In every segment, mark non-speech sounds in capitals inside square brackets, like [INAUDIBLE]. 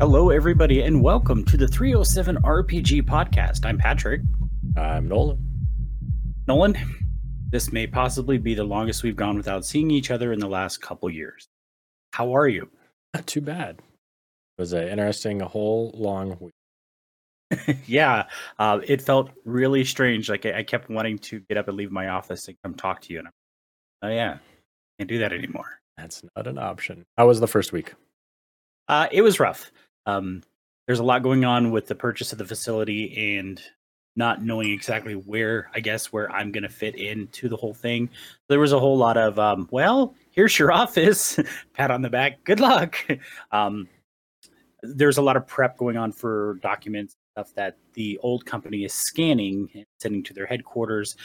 Hello, everybody, and welcome to the 307 RPG podcast. I'm Patrick. I'm Nolan. Nolan, this may possibly be the longest we've gone without seeing each other in the last couple years. How are you? Not too bad. It was an interesting, a whole long week. [LAUGHS] yeah, uh, it felt really strange. Like I, I, kept wanting to get up and leave my office and come talk to you, and I'm, oh yeah, can't do that anymore. That's not an option. How was the first week? Uh, it was rough. Um, there's a lot going on with the purchase of the facility and not knowing exactly where I guess where I'm going to fit into the whole thing. There was a whole lot of um, well, here's your [LAUGHS] office, pat on the back, good luck. Um, there's a lot of prep going on for documents stuff that the old company is scanning and sending to their headquarters.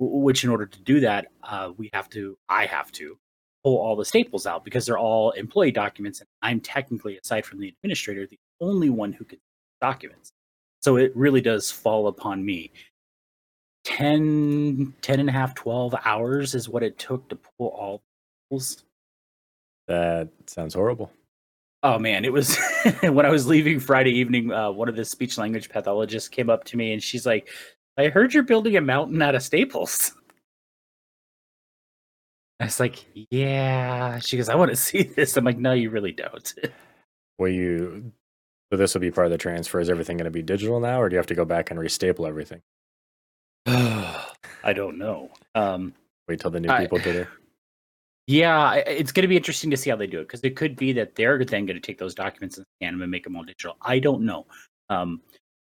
Which, in order to do that, uh, we have to, I have to pull all the staples out because they're all employee documents. And I'm technically, aside from the administrator, the only one who can documents. So it really does fall upon me. 10, 10 and a half, 12 hours is what it took to pull all the staples. That sounds horrible. Oh man, it was [LAUGHS] when I was leaving Friday evening. Uh, one of the speech language pathologists came up to me and she's like, "I heard you're building a mountain out of staples." [LAUGHS] I was like, yeah. She goes, I want to [LAUGHS] see this. I'm like, no, you really don't. Will you? So this will be part of the transfer. Is everything going to be digital now, or do you have to go back and restaple everything? [SIGHS] I don't know. Um, Wait till the new people I, get it. Yeah, it's going to be interesting to see how they do it because it could be that they're then going to take those documents and scan them and make them all digital. I don't know. Um,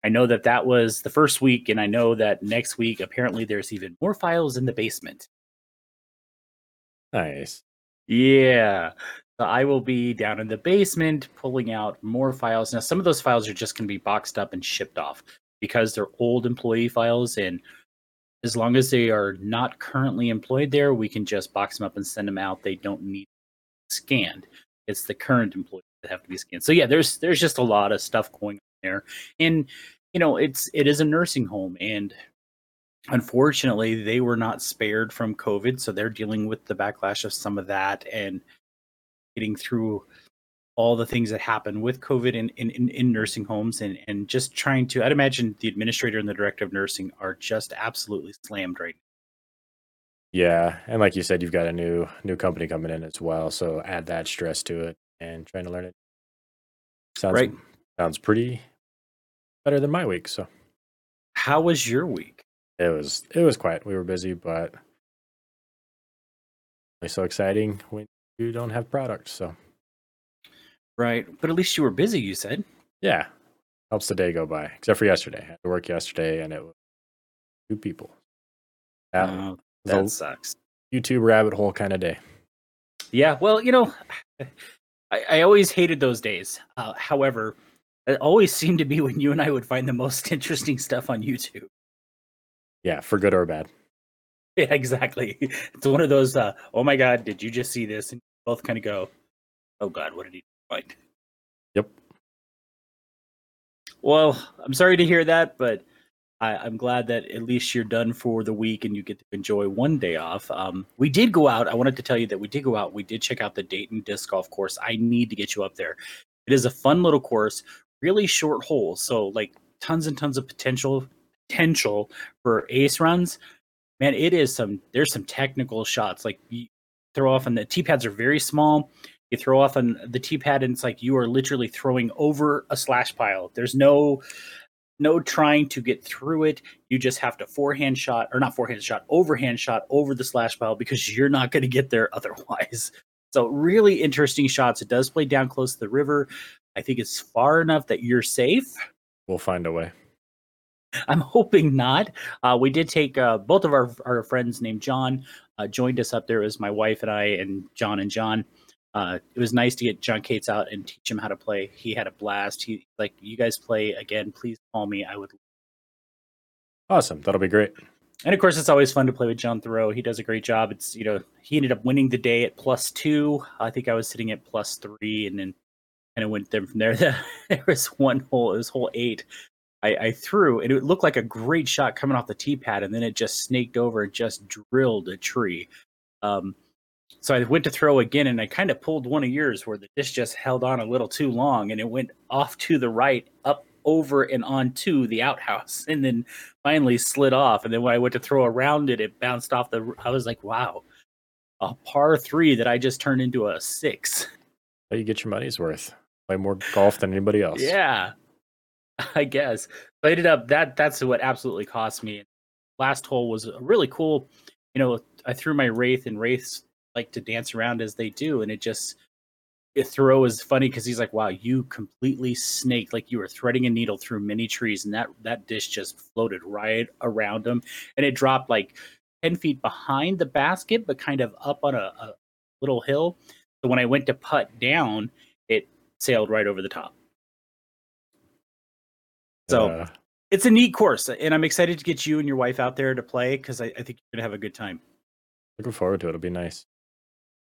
I know that that was the first week, and I know that next week apparently there's even more files in the basement. Nice. Yeah. So I will be down in the basement pulling out more files. Now, some of those files are just going to be boxed up and shipped off because they're old employee files. And as long as they are not currently employed there, we can just box them up and send them out. They don't need scanned. It's the current employees that have to be scanned. So yeah, there's there's just a lot of stuff going on there. And you know, it's it is a nursing home and unfortunately they were not spared from covid so they're dealing with the backlash of some of that and getting through all the things that happen with covid in, in, in nursing homes and, and just trying to i'd imagine the administrator and the director of nursing are just absolutely slammed right now. Yeah and like you said you've got a new new company coming in as well so add that stress to it and trying to learn it. Sounds right. sounds pretty better than my week so. How was your week it was it was quiet. We were busy, but it's so exciting when you don't have products. So right, but at least you were busy. You said, yeah, helps the day go by. Except for yesterday, I had to work yesterday, and it was two people. That, oh, that sucks. YouTube rabbit hole kind of day. Yeah, well, you know, I, I always hated those days. Uh, however, it always [LAUGHS] seemed to be when you and I would find the most [LAUGHS] interesting stuff on YouTube. Yeah, for good or bad. [LAUGHS] Yeah, exactly. [LAUGHS] It's one of those. Uh, oh my god, did you just see this? And both kind of go, "Oh god, what did he find?" Yep. Well, I'm sorry to hear that, but I, am glad that at least you're done for the week and you get to enjoy one day off. Um, we did go out. I wanted to tell you that we did go out. We did check out the Dayton disc golf course. I need to get you up there. It is a fun little course, really short holes, so like tons and tons of potential potential for ace runs, man, it is some. There's some technical shots like you throw off, and the tee pads are very small. You throw off on the tee pad, and it's like you are literally throwing over a slash pile. There's no no trying to get through it. You just have to forehand shot or not forehand shot, overhand shot over the slash pile because you're not going to get there [LAUGHS] otherwise. So really interesting shots. It does play down close to the river. I think it's far enough that you're safe. We'll find a way. I'm hoping not. Uh, we did take uh, both of our our friends named John uh, joined us up there. It was my wife and I and John and John. Uh, it was nice to get John Cates out and teach him how to play. He had a blast. He like you guys play again. Please call me. I would. Awesome. That'll be great. And of course, it's always fun to play with John Thoreau. He does a great job. It's you know he ended up winning the day at plus two. I think I was sitting at plus three, and then kind of went there from there. [LAUGHS] there was one hole. It was hole eight I, I, threw and it looked like a great shot coming off the tee pad, and then it just snaked over and just drilled a tree. Um, so I went to throw again, and I kind of pulled one of yours where the disc just held on a little too long, and it went off to the right, up over and onto the outhouse, and then finally slid off. And then when I went to throw around it, it bounced off the. I was like, wow, a par three that I just turned into a six. Well, you get your money's worth. Play more golf than anybody else. Yeah, [LAUGHS] I guess. I ended up that that's what absolutely cost me. Last hole was really cool. You know, I threw my wraith, and wraiths like to dance around as they do, and it just Thoreau is funny because he's like, "Wow, you completely snaked like you were threading a needle through many trees, and that that dish just floated right around him, and it dropped like ten feet behind the basket, but kind of up on a, a little hill. So when I went to putt down, it sailed right over the top. So uh, it's a neat course, and I'm excited to get you and your wife out there to play because I, I think you're gonna have a good time. Looking forward to it. It'll be nice.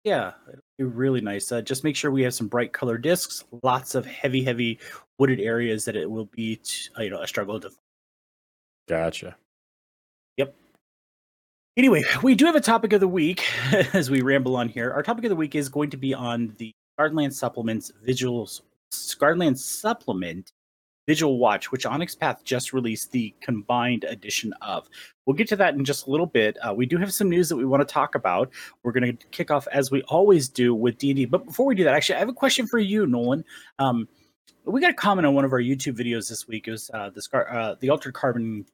Yeah, it'll be really nice. Uh, just make sure we have some bright color discs, lots of heavy, heavy wooded areas that it will be, t- you know, a struggle to. Gotcha. Yep. Anyway, we do have a topic of the week [LAUGHS] as we ramble on here. Our topic of the week is going to be on the Gardenland Supplements Visuals Gardenland Supplement Vigil Watch, which Onyx Path just released the combined edition of. We'll get to that in just a little bit. Uh, we do have some news that we want to talk about. We're going to kick off as we always do with D&D. But before we do that, actually, I have a question for you, Nolan. Um, we got a comment on one of our YouTube videos this week. It was uh, the, Scar- uh, the Altered Carbon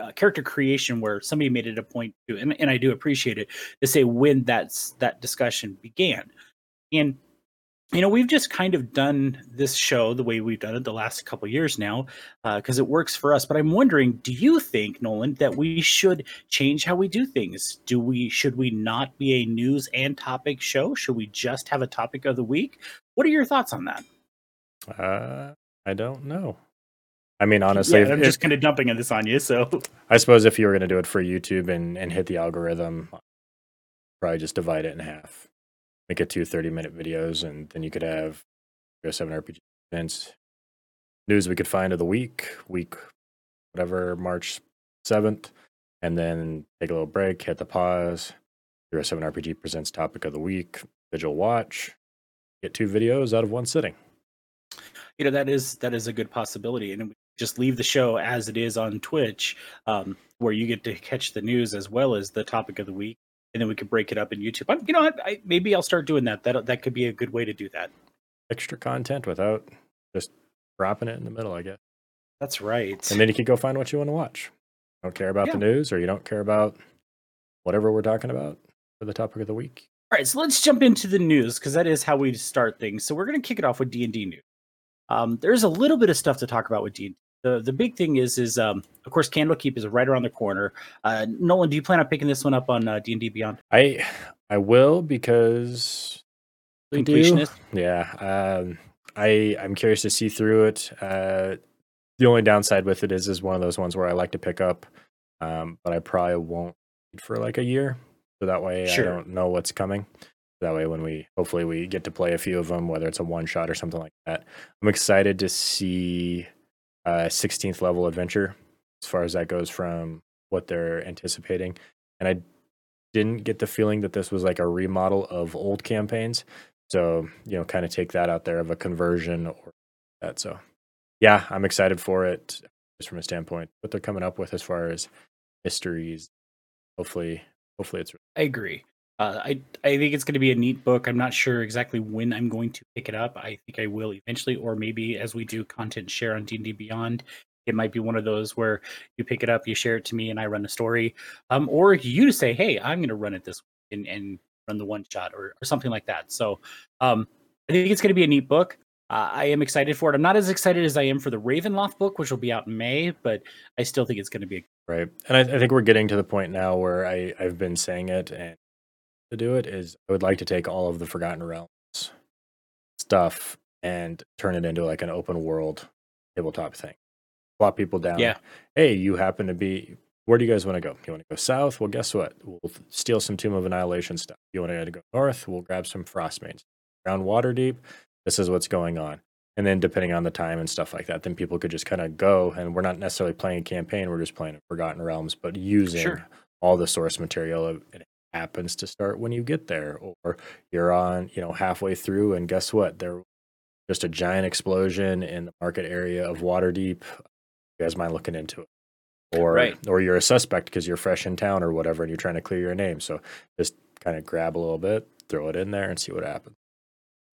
uh, character creation where somebody made it a point to, and, and I do appreciate it, to say when that's that discussion began. And you know we've just kind of done this show the way we've done it the last couple years now because uh, it works for us. But i'm wondering do you think nolan that we should change how we do things? Do we should we not be a news and topic show? Should we just have a topic of the week? What are your thoughts on that? Uh, i don't know. I mean honestly yeah, i'm if, just kind of dumping this on you so. I suppose if you were going to do it for youtube and, and hit the algorithm probably just divide it in half make it two 30 minute videos, and then you could have 7 RPG events, news we could find of the week, week, whatever, March 7th, and then take a little break, hit the pause. 7 RPG presents topic of the week, visual watch, get two videos out of one sitting. You know, that is that is a good possibility. And just leave the show as it is on Twitch, um, where you get to catch the news as well as the topic of the week and then we could break it up in YouTube. I'm, you know, I, I, maybe I'll start doing that. That that could be a good way to do that. Extra content without just dropping it in the middle, I guess. That's right. And then you can go find what you want to watch. You don't care about yeah. the news, or you don't care about whatever we're talking about for the topic of the week. All right, so let's jump into the news because that is how we start things. So we're going to kick it off with D and D news. Um, there's a little bit of stuff to talk about with D the the big thing is is um of course Candlekeep is right around the corner. Uh, Nolan, do you plan on picking this one up on uh, D and D Beyond? I I will because completionist. Yeah, um, I I'm curious to see through it. Uh, the only downside with it is is one of those ones where I like to pick up, um, but I probably won't for like a year, so that way sure. I don't know what's coming. That way, when we hopefully we get to play a few of them, whether it's a one shot or something like that, I'm excited to see uh, 16th level adventure as far as that goes from what they're anticipating. And I didn't get the feeling that this was like a remodel of old campaigns. So, you know, kind of take that out there of a conversion or that. So, yeah, I'm excited for it just from a standpoint what they're coming up with as far as mysteries. Hopefully, hopefully it's. I agree. Uh, I I think it's going to be a neat book. I'm not sure exactly when I'm going to pick it up. I think I will eventually, or maybe as we do content share on D&D Beyond, it might be one of those where you pick it up, you share it to me, and I run a story. Um, or you say, "Hey, I'm going to run it this and, and run the one shot," or, or something like that. So, um, I think it's going to be a neat book. Uh, I am excited for it. I'm not as excited as I am for the Ravenloft book, which will be out in May, but I still think it's going to be right. And I, I, think we're getting to the point now where I, I've been saying it, and to do it is I would like to take all of the Forgotten Realms stuff and turn it into like an open world tabletop thing. Plot people down. Yeah. Hey, you happen to be. Where do you guys want to go? You want to go south? Well, guess what? We'll steal some Tomb of Annihilation stuff. You want to go north? We'll grab some Frostmaidens. Around Waterdeep, this is what's going on. And then depending on the time and stuff like that, then people could just kind of go. And we're not necessarily playing a campaign. We're just playing Forgotten Realms, but using sure. all the source material of happens to start when you get there, or you're on, you know, halfway through, and guess what? There just a giant explosion in the market area of Waterdeep. You guys mind looking into it? Or right. or you're a suspect because you're fresh in town or whatever, and you're trying to clear your name. So just kind of grab a little bit, throw it in there, and see what happens.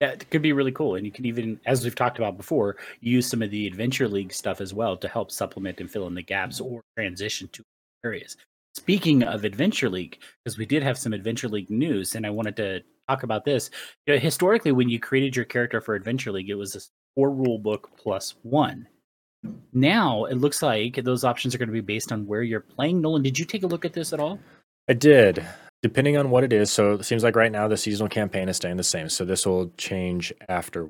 Yeah, it could be really cool. And you can even, as we've talked about before, use some of the Adventure League stuff as well to help supplement and fill in the gaps or transition to areas. Speaking of Adventure League, because we did have some Adventure League news, and I wanted to talk about this. You know, historically, when you created your character for Adventure League, it was a four rule book plus one. Now it looks like those options are going to be based on where you're playing. Nolan, did you take a look at this at all? I did depending on what it is. So it seems like right now the seasonal campaign is staying the same. So this will change after.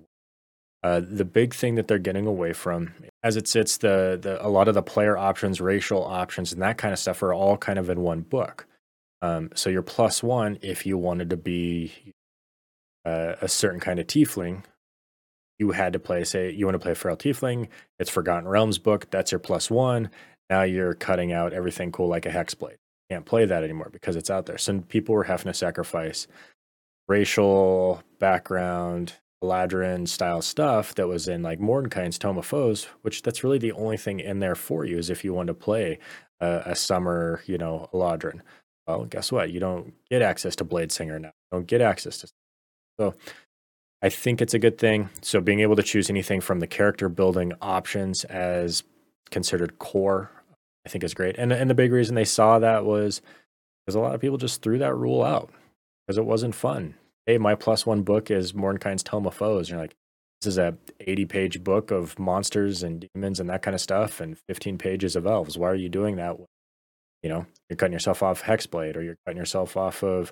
Uh, the big thing that they're getting away from, as it sits, the the a lot of the player options, racial options, and that kind of stuff are all kind of in one book. Um, so you're plus one if you wanted to be uh, a certain kind of tiefling. You had to play, say, you want to play Feral Tiefling. It's Forgotten Realms book. That's your plus one. Now you're cutting out everything cool like a Hexblade can't play that anymore because it's out there. Some people were having to sacrifice racial background, Eladrin style stuff that was in like Mordenkainen's Tome of Foes, which that's really the only thing in there for you is if you want to play a, a summer, you know, Eladrin. Well, guess what? You don't get access to Bladesinger now. You don't get access to. So I think it's a good thing. So being able to choose anything from the character building options as considered core I think is great. And and the big reason they saw that was because a lot of people just threw that rule out because it wasn't fun. Hey, my plus one book is Mordenkainen's Tome of Foes. You're like, this is a 80 page book of monsters and demons and that kind of stuff, and 15 pages of elves. Why are you doing that? You know, you're cutting yourself off Hexblade, or you're cutting yourself off of,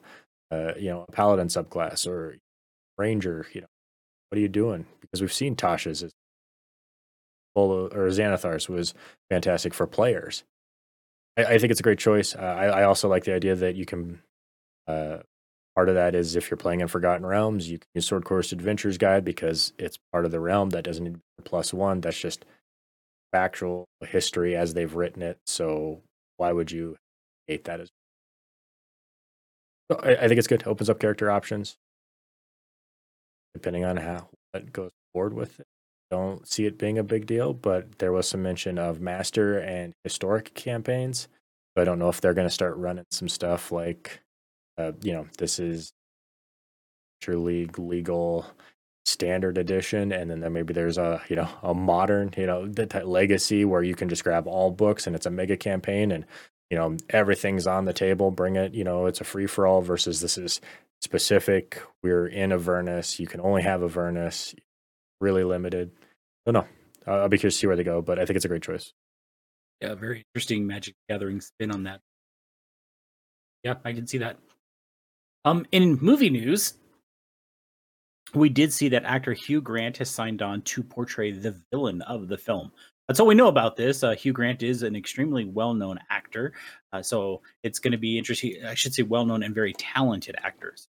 uh, you know, a Paladin subclass or Ranger. You know, what are you doing? Because we've seen Tasha's or Xanathar's was fantastic for players. I, I think it's a great choice. Uh, I, I, also like the idea that you can. Uh, part of that is if you're playing in Forgotten Realms, you can use Sword Coast Adventurer's Guide because it's part of the realm that doesn't need plus one. That's just factual history as they've written it. So why would you hate that as? I, I think it's good. It opens up character options depending on how it goes forward with it don't see it being a big deal, but there was some mention of master and historic campaigns. I don't know if they're going to start running some stuff like, uh, you know, this is League legal standard edition, and then maybe there's a you know a modern you know legacy where you can just grab all books and it's a mega campaign and you know everything's on the table. Bring it, you know, it's a free for all versus this is specific. We're in Avernus. You can only have Avernus really limited. Oh no, I'll be curious to see where they go, but I think it's a great choice. Yeah, very interesting Magic Gathering spin on that. Yeah, I can see that. Um, in movie news, we did see that actor Hugh Grant has signed on to portray the villain of the film. That's all we know about this. Uh, Hugh Grant is an extremely well-known actor, uh, so it's going to be interesting. I should say well-known and very talented actors.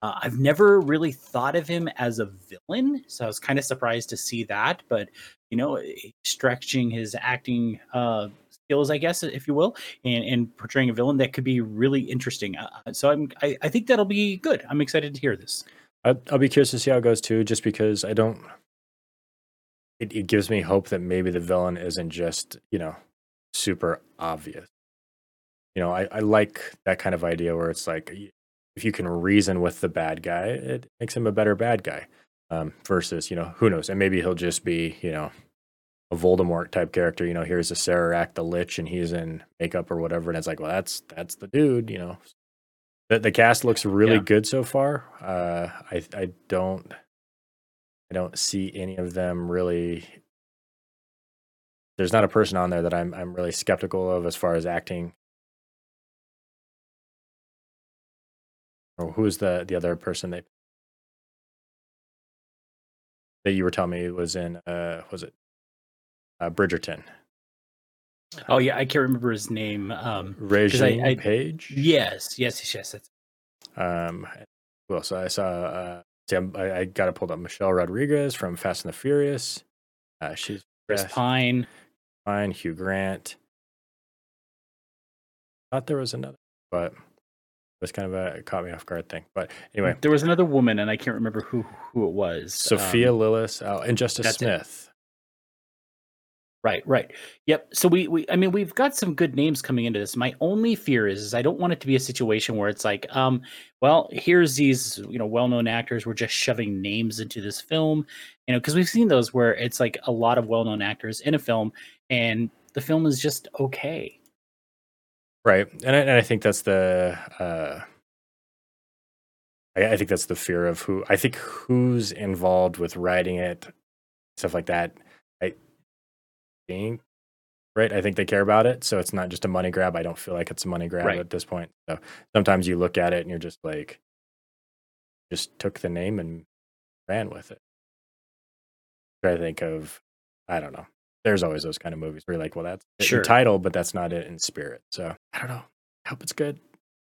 Uh, I've never really thought of him as a villain, so I was kind of surprised to see that. But you know, stretching his acting uh, skills, I guess, if you will, and, and portraying a villain that could be really interesting. Uh, uh so I'm, I, I, think that'll be good. I'm excited to hear this. I, I'll be curious to see how it goes too, just because I don't. It, it gives me hope that maybe the villain isn't just you know super obvious. You know, I, I like that kind of idea where it's like if you can reason with the bad guy, it makes him a better bad guy. Um, versus, you know, who knows? And maybe he'll just be, you know, a Voldemort type character. You know, here's a Acererak the Lich, and he's in makeup or whatever, and it's like, well, that's that's the dude. You know, the the cast looks really yeah. good so far. Uh, I I don't I don't see any of them really. There's not a person on there that I'm I'm really skeptical of as far as acting Or who was the the other person they that you were telling me was in uh was it uh Bridgerton? Oh yeah, I can't remember his name. Um Regé-Jean I, Page? Yes, yes, yes, yes. Um well so I saw uh see, I, I got to pull up Michelle Rodriguez from Fast and the Furious. Uh she's Chris Pine. Pine, Hugh Grant. Thought there was another, but it was kind of a caught me off guard thing. But anyway, there was another woman, and I can't remember who who it was. Sophia um, Lillis, oh, and Justice Smith. It. Right, right. Yep. So we, we I mean we've got some good names coming into this. My only fear is, is I don't want it to be a situation where it's like, um, well, here's these, you know, well-known actors, we're just shoving names into this film. You know, because we've seen those where it's like a lot of well-known actors in a film and the film is just okay. Right. And I, and I think that's the uh I, I think that's the fear of who I think who's involved with writing it, stuff like that think right? I think they care about it, so it's not just a money grab. I don't feel like it's a money grab right. at this point. So sometimes you look at it and you're just like, just took the name and ran with it. I think of, I don't know. There's always those kind of movies where you're like, well, that's sure. the title, but that's not it in spirit. So I don't know. I hope it's good.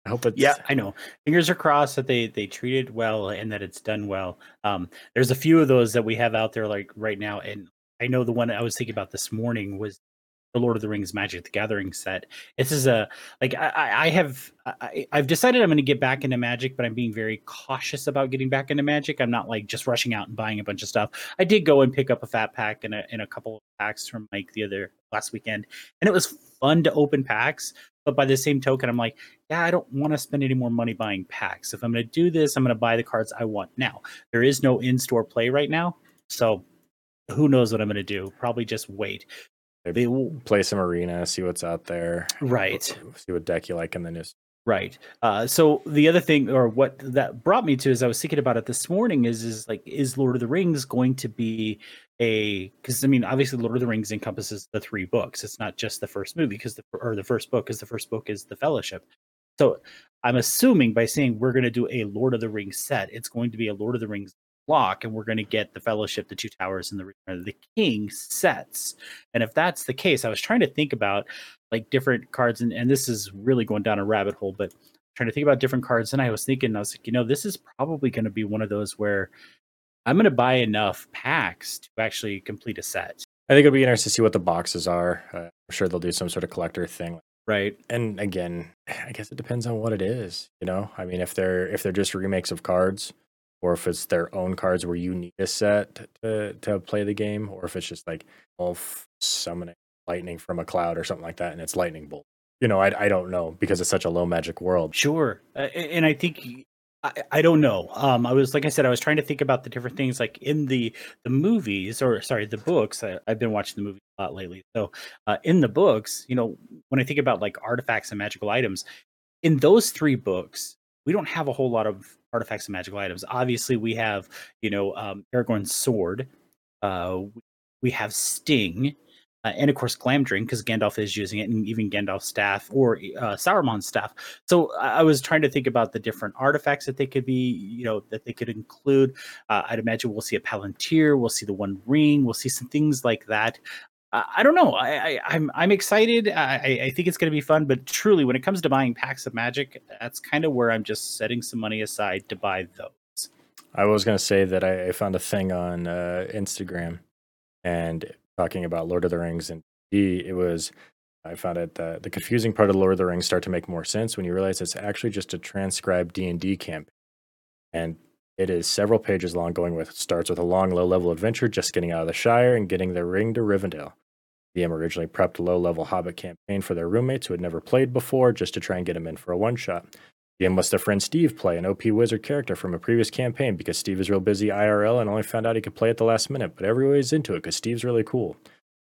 I hope it's yeah. I know. Fingers are crossed that they they treat it well and that it's done well. Um, there's a few of those that we have out there like right now, and I know the one I was thinking about this morning was the Lord of the Rings Magic the Gathering set. This is a like I, I have I, have decided I'm going to get back into Magic, but I'm being very cautious about getting back into Magic. I'm not like just rushing out and buying a bunch of stuff. I did go and pick up a fat pack and a, and a couple of packs from Mike the other last weekend, and it was fun to open packs. But by the same token, I'm like, yeah, I don't want to spend any more money buying packs. If I'm going to do this, I'm going to buy the cards I want now. There is no in-store play right now, so who knows what I'm going to do? Probably just wait. Maybe play some arena, see what's out there. Right. See what deck you like, and then just Right. Uh, so the other thing, or what that brought me to, is I was thinking about it this morning. Is is like, is Lord of the Rings going to be a? Because I mean, obviously, Lord of the Rings encompasses the three books. It's not just the first movie, because the or the first book, because the first book is the Fellowship. So I'm assuming by saying we're going to do a Lord of the Rings set, it's going to be a Lord of the Rings block and we're going to get the fellowship the two towers and the the king sets. And if that's the case i was trying to think about like different cards and, and this is really going down a rabbit hole but trying to think about different cards and i was thinking i was like you know this is probably going to be one of those where i'm going to buy enough packs to actually complete a set. I think it'll be interesting to see what the boxes are. Uh, i'm sure they'll do some sort of collector thing. Right. And again [SIGHS] i guess it depends on what it is you know? I mean if they're if they're just remakes of cards or if it's their own cards where you need a set to to play the game, or if it's just like wolf summoning lightning from a cloud or something like that, and it's lightning bolt. You know, I I don't know because it's such a low magic world. Sure, uh, and I think I, I don't know. Um, I was like I said, I was trying to think about the different things like in the the movies or sorry, the books. I, have been watching the movie a lot lately. So uh, in the books, you know, when I think about like artifacts and magical items, in those three books, we don't have a whole lot of artifacts and magical items. Obviously, we have you know um, Aragorn's sword. Uh, we have Sting, uh, and of course Glamdring because Gandalf is using it, and even Gandalf's staff or uh, Sauron's staff. So I was trying to think about the different artifacts that they could be, you know, that they could include. Uh, I'd imagine we'll see a Palantir, we'll see the One Ring, we'll see some things like that. I don't know. I, I, am I'm, I'm excited. I, I think it's going to be fun. But truly, when it comes to buying packs of Magic, that's kind of where I'm just setting some money aside to buy those. I was going to say that I, I, found a thing on uh, Instagram and talking about Lord of the Rings, and D. it was I found it the the confusing part of Lord of the Rings start to make more sense when you realize it's actually just a transcribed D and D campaign, and it is several pages long, going with starts with a long low level adventure, just getting out of the Shire and getting the ring to Rivendell. DM originally prepped a low level Hobbit campaign for their roommates who had never played before just to try and get them in for a one shot. DM lets their friend Steve play an OP wizard character from a previous campaign because Steve is real busy IRL and only found out he could play at the last minute, but everybody's into it because Steve's really cool.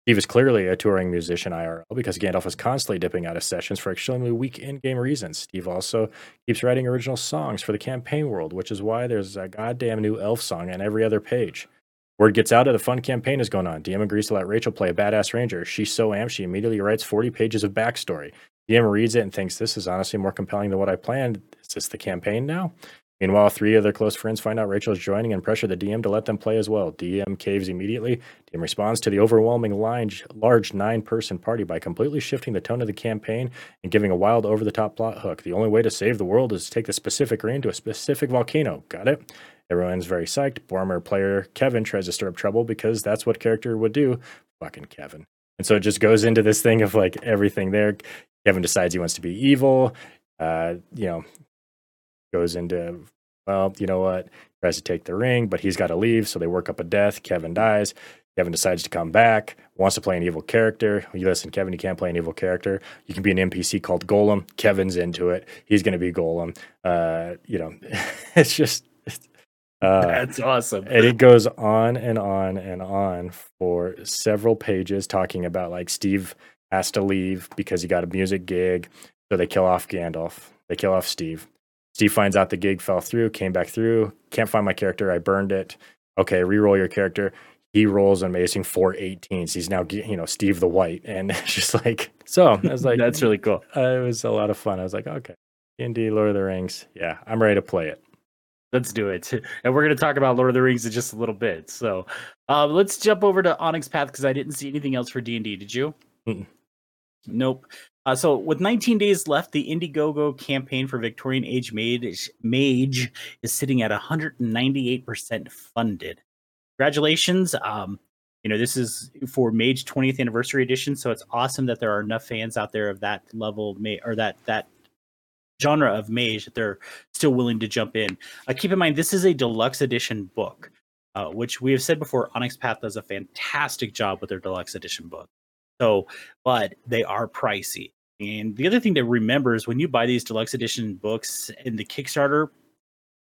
Steve is clearly a touring musician IRL because Gandalf is constantly dipping out of sessions for extremely weak in-game reasons. Steve also keeps writing original songs for the campaign world, which is why there's a goddamn new elf song on every other page. Word gets out that a fun campaign is going on. DM agrees to let Rachel play a badass ranger. She's so amped, she immediately writes 40 pages of backstory. DM reads it and thinks, this is honestly more compelling than what I planned. Is this the campaign now? Meanwhile, three of their close friends find out Rachel is joining and pressure the DM to let them play as well. DM caves immediately. DM responds to the overwhelming large nine person party by completely shifting the tone of the campaign and giving a wild over the top plot hook. The only way to save the world is to take the specific rain to a specific volcano. Got it? Everyone's very psyched. Boromir player Kevin tries to stir up trouble because that's what character would do. Fucking Kevin. And so it just goes into this thing of like everything there. Kevin decides he wants to be evil. Uh, you know, goes into well, you know what? Tries to take the ring, but he's got to leave. So they work up a death. Kevin dies. Kevin decides to come back, wants to play an evil character. You listen, Kevin, you can't play an evil character. You can be an NPC called Gollum. Kevin's into it. He's going to be Gollum. Uh, you know, [LAUGHS] it's just. Uh, That's awesome. And it goes on and on and on for several pages talking about like Steve has to leave because he got a music gig. So they kill off Gandalf. They kill off Steve. Steve finds out the gig fell through, came back through, can't find my character. I burned it. Okay, re-roll your character he rolls an amazing 418s. He's now, you know, Steve the White. And [LAUGHS] it's just like, so I was like, that's really cool. Uh, it was a lot of fun. I was like, okay, D&D, Lord of the Rings. Yeah, I'm ready to play it. Let's do it. [LAUGHS] And we're going to talk about Lord of the Rings in just a little bit. So uh, let's jump over to Onyx Path because I didn't see anything else for D&D. Did you? Mm-mm. Nope. Uh, so with 19 days left, the Indiegogo campaign for Victorian Age Mage, Mage is sitting at 198% funded congratulations. Um, you know, this is for Mage 20th anniversary edition, so it's awesome that there are enough fans out there of that level or that that genre of mage that they're still willing to jump in. Uh, keep in mind, this is a deluxe edition book, uh, which we have said before. Onyx Path does a fantastic job with their deluxe edition book. So, but they are pricey. And the other thing to remember is when you buy these deluxe edition books in the Kickstarter,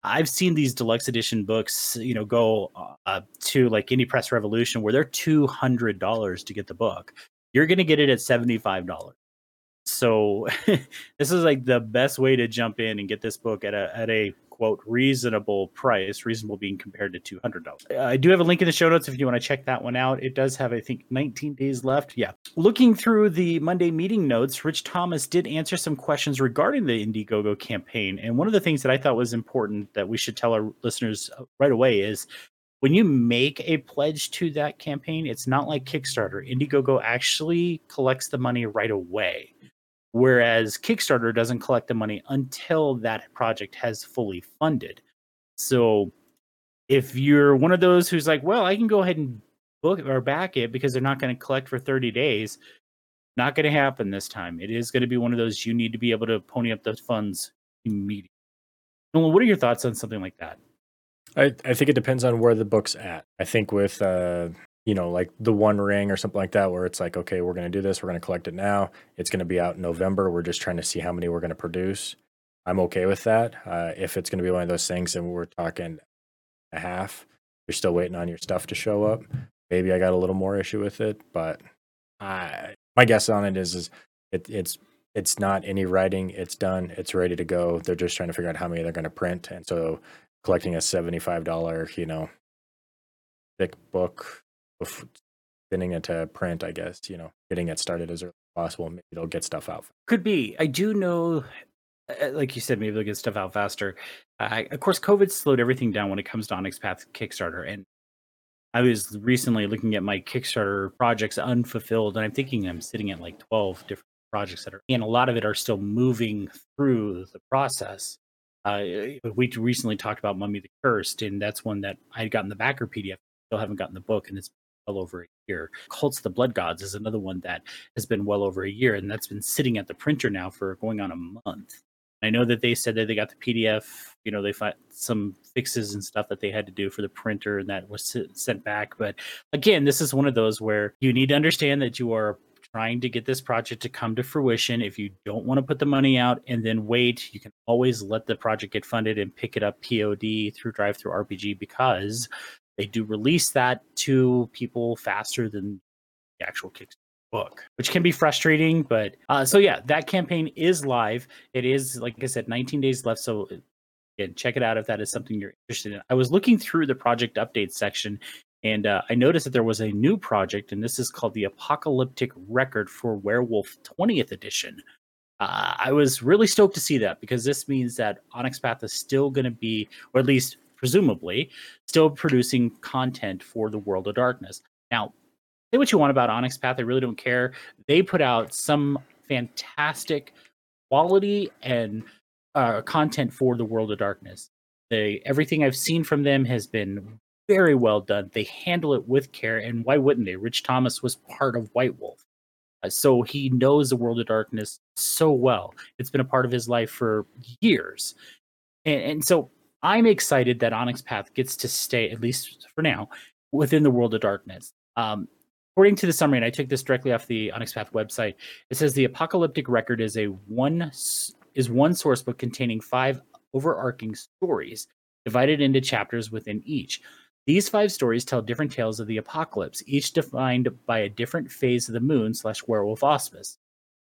I've seen these deluxe edition books, you know, go uh, to like Indie Press Revolution where they're two hundred dollars to get the book. You're going to get it at seventy five dollars. So [LAUGHS] this is like the best way to jump in and get this book at a at a quote reasonable price, reasonable being compared to two hundred dollars. I do have a link in the show notes if you want to check that one out. It does have I think nineteen days left. Yeah. Looking through the Monday meeting notes, Rich Thomas did answer some questions regarding the Indiegogo campaign, and one of the things that I thought was important that we should tell our listeners uh, right away is when you make a pledge to that campaign, it's not like Kickstarter. Indiegogo actually collects the money right away whereas Kickstarter doesn't collect the money until that project has fully funded. So if you're one of those who's like, well, I can go ahead and book or back it because they're not going to collect for 30 days, not going to happen this time. It is going to be one of those you need to be able to pony up those funds immediately. Nolan, what are your thoughts on something like that? I, I think it depends on where the book's at. I think with uh, you know, like the One Ring or something like that, where it's like, okay, we're going to do this, we're going to collect it now. It's going to be out in November. We're just trying to see how many we're going to produce. I'm okay with that. Uh, if it's going to be one of those things and we're talking a half, you're still waiting on your stuff to show up. Maybe I got a little more issue with it, but I, my guess on it is, is it, it's it's not any writing. It's done. It's ready to go. They're just trying to figure out how many they're going to print, and so collecting a seventy-five dollar, you know, thick book spinning it to print, I guess, you know, getting it started as early as possible. Maybe they'll get stuff out. Could be. I do know, uh, like you said, maybe they'll get stuff out faster. Of course, COVID slowed everything down when it comes to Onyx Path Kickstarter. And I was recently looking at my Kickstarter projects unfulfilled, and I'm thinking I'm sitting at like 12 different projects that are, and a lot of it are still moving through the process. Uh, we recently talked about Mummy the Cursed, and that's one that I had gotten the backer PDF. Still haven't gotten the book, and it's well over a year. Cults the Blood Gods is another one that has been well over a year, and that's been sitting at the printer now for going on a month. I know that they said that they got the PDF. You know, they found some fixes and stuff that they had to do for the printer, and that was sent back. But again, this is one of those where you need to understand that you are trying to get this project to come to fruition. If you don't want to put the money out and then wait, you can always let the project get funded and pick it up POD through DriveThruRPG because they do release that to people faster than the actual Kickstarter book, which can be frustrating. But uh, so yeah, that campaign is live. It is like I said, 19 days left. So again, check it out if that is something you're interested in. I was looking through the project update section. And uh, I noticed that there was a new project, and this is called the Apocalyptic Record for Werewolf 20th Edition. Uh, I was really stoked to see that because this means that Onyx Path is still going to be, or at least presumably, still producing content for the World of Darkness. Now, say what you want about Onyx Path, I really don't care. They put out some fantastic quality and uh, content for the World of Darkness. They everything I've seen from them has been very well done. They handle it with care, and why wouldn't they? Rich Thomas was part of White Wolf. Uh, so he knows the world of darkness so well. It's been a part of his life for years and, and so I'm excited that Onyx Path gets to stay at least for now within the world of darkness. Um, according to the summary, and I took this directly off the Onyx Path website, it says the apocalyptic record is a one is one source book containing five overarching stories divided into chapters within each. These five stories tell different tales of the apocalypse, each defined by a different phase of the moon slash werewolf auspice.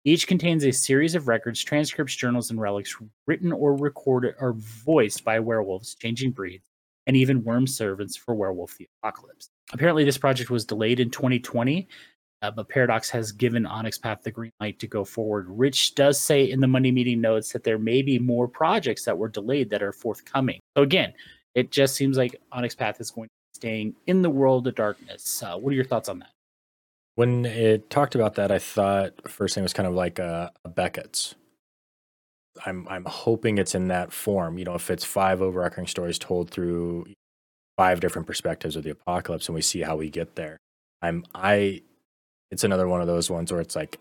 Each contains a series of records, transcripts, journals, and relics written or recorded or voiced by werewolves, changing breeds, and even worm servants for Werewolf the Apocalypse. Apparently, this project was delayed in 2020, uh, but Paradox has given Onyx Path the green light to go forward. Rich does say in the Monday meeting notes that there may be more projects that were delayed that are forthcoming. So, again, it just seems like Onyx Path is going to be staying in the world of darkness. Uh, what are your thoughts on that? When it talked about that, I thought first thing was kind of like a, a Beckett's. I'm I'm hoping it's in that form. You know, if it's five overarching stories told through five different perspectives of the apocalypse, and we see how we get there. I'm I. It's another one of those ones where it's like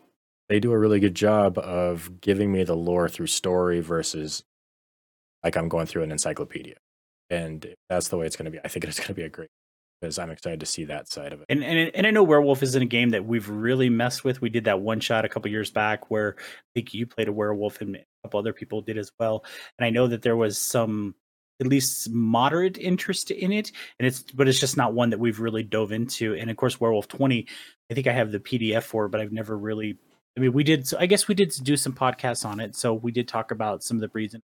they do a really good job of giving me the lore through story versus like I'm going through an encyclopedia. And that's the way it's going to be. I think it's going to be a great because I'm excited to see that side of it. And, and and I know Werewolf isn't a game that we've really messed with. We did that one shot a couple years back where I think you played a werewolf and a couple other people did as well. And I know that there was some at least moderate interest in it, and it's but it's just not one that we've really dove into. And of course, Werewolf 20, I think I have the PDF for, but I've never really. I mean, we did. I guess we did do some podcasts on it, so we did talk about some of the breeds and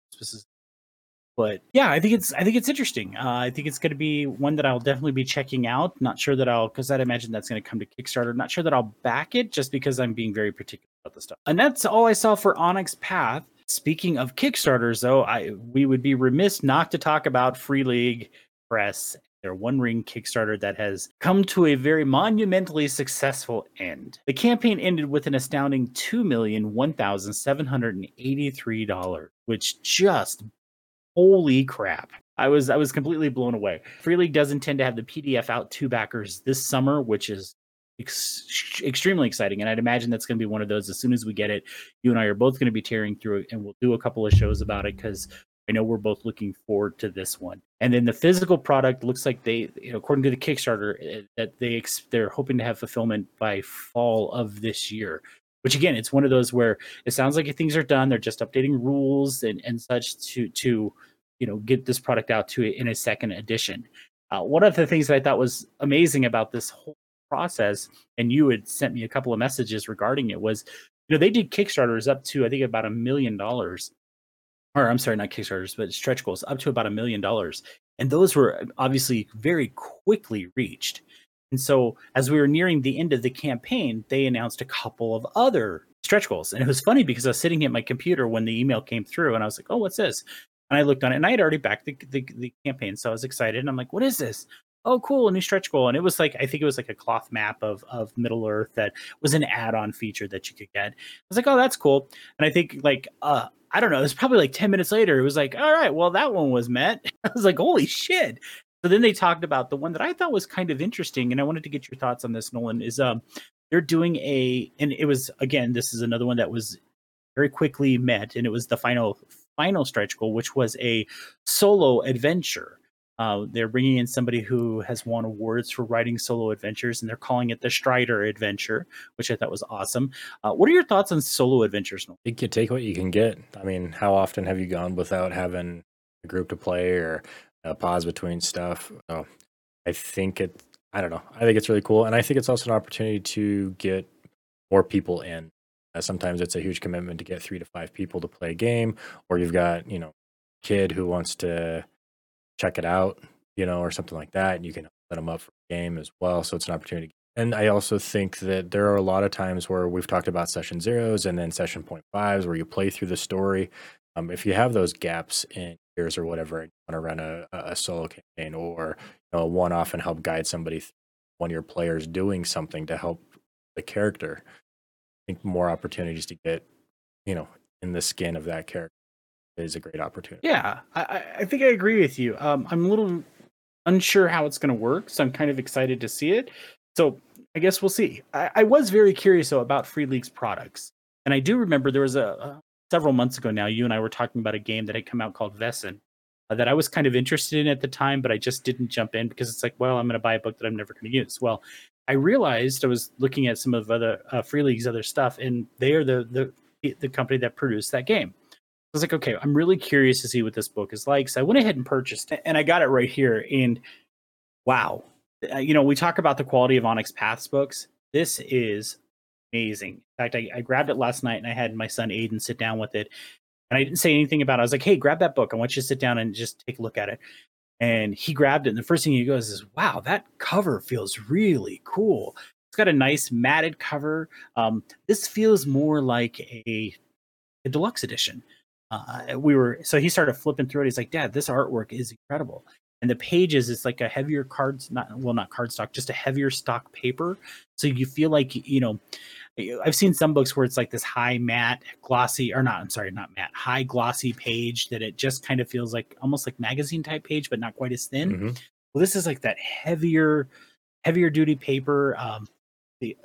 but yeah, I think it's I think it's interesting. Uh, I think it's going to be one that I'll definitely be checking out. Not sure that I'll because I'd imagine that's going to come to Kickstarter. Not sure that I'll back it just because I'm being very particular about the stuff. And that's all I saw for Onyx Path. Speaking of Kickstarters, though, I we would be remiss not to talk about Free League Press their One Ring Kickstarter that has come to a very monumentally successful end. The campaign ended with an astounding $2,001,783, which just holy crap. I was I was completely blown away. Free League does intend to have the PDF out to backers this summer, which is ex- extremely exciting. And I'd imagine that's going to be one of those. As soon as we get it, you and I are both going to be tearing through it, and we'll do a couple of shows about it because I know we're both looking forward to this one. And then the physical product looks like they, you know, according to the Kickstarter, eh, that they ex- they're hoping to have fulfillment by fall of this year. Which again, it's one of those where it sounds like things are done. They're just updating rules and, and such to to you know get this product out to it in a second edition. Uh, one of the things that I thought was amazing about this whole process, and you had sent me a couple of messages regarding it, was you know they did Kickstarters up to I think about a million dollars, or I'm sorry, not Kickstarters, but stretch goals up to about a million dollars, and those were obviously very quickly reached. And so, as we were nearing the end of the campaign, they announced a couple of other stretch goals. And it was funny because I was sitting at my computer when the email came through, and I was like, "Oh, what's this?" And I looked on it, and I had already backed the, the, the campaign, so I was excited. And I'm like, "What is this?" Oh, cool, a new stretch goal. And it was like I think it was like a cloth map of of Middle Earth that was an add-on feature that you could get. I was like, "Oh, that's cool." And I think like uh I don't know, it was probably like 10 minutes later. It was like, all right, well, that one was met. [LAUGHS] I was like, holy shit. So then they talked about the one that I thought was kind of interesting, and I wanted to get your thoughts on this, Nolan. Is um they're doing a and it was again this is another one that was very quickly met, and it was the final final stretch goal, which was a solo adventure. Uh, they're bringing in somebody who has won awards for writing solo adventures, and they're calling it the Strider Adventure, which I thought was awesome. Uh, what are your thoughts on solo adventures? Nolan? You take what you can get. I mean, how often have you gone without having a group to play or uh, pause between stuff. So I think it. I don't know. I think it's really cool, and I think it's also an opportunity to get more people in. Uh, sometimes it's a huge commitment to get three to five people to play a game, or you've got you know, kid who wants to check it out, you know, or something like that, and you can set them up for a game as well. So it's an opportunity. And I also think that there are a lot of times where we've talked about session zeros and then session point fives where you play through the story. Um, if you have those gaps in years or whatever, and you want to run a, a solo campaign or you know, a one off and help guide somebody, one of your players doing something to help the character, I think more opportunities to get, you know, in the skin of that character is a great opportunity. Yeah, I, I think I agree with you. Um, I'm a little unsure how it's going to work, so I'm kind of excited to see it. So I guess we'll see. I, I was very curious though about Free League's products, and I do remember there was a, several months ago now, you and I were talking about a game that had come out called Vaesen. uh, that I was kind of interested in at the time, but I just didn't jump in because it's like, well, I'm going to buy a book that I'm never going to use. Well, I realized I was looking at some of other uh, Free League's other stuff, and they are the the the company that produced that game. I was like, okay, I'm really curious to see what this book is like. So I went ahead and purchased it, and I got it right here. And wow, uh, you know, we talk about the quality of Onyx Paths books. This is amazing. In fact, I, I grabbed it last night, and I had my son Aiden sit down with it, and I didn't say anything about it. I was like, hey, grab that book. I want you to sit down and just take a look at it. And he grabbed it, and the first thing he goes is, wow, that cover feels really cool. It's got a nice matted cover. Um, this feels more like a, a deluxe edition uh, we were so he started flipping through it. He's like, Dad, this artwork is incredible. And the pages is like a heavier cards, not well, not cardstock, just a heavier stock paper. So you feel like you know. I've seen some books where it's like this high matte, glossy, or not. I'm sorry, not matte, high glossy page that it just kind of feels like almost like magazine type page, but not quite as thin. Mm-hmm. Well, this is like that heavier, heavier duty paper. Um, the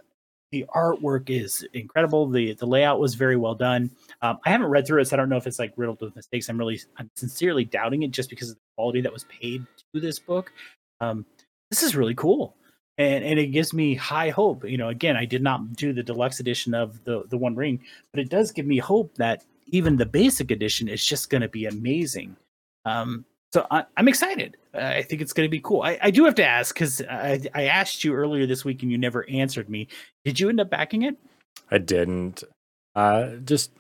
the artwork is incredible. the The layout was very well done. Um, I haven't read through it, so I don't know if it's like riddled with mistakes. I'm really, I'm sincerely doubting it just because of the quality that was paid to this book. Um, this is really cool, and and it gives me high hope. You know, again, I did not do the deluxe edition of the the One Ring, but it does give me hope that even the basic edition is just going to be amazing. Um, so I, am excited. I think it's going to be cool. I, I, do have to ask because I, I, asked you earlier this week and you never answered me. Did you end up backing it? I didn't. Uh, just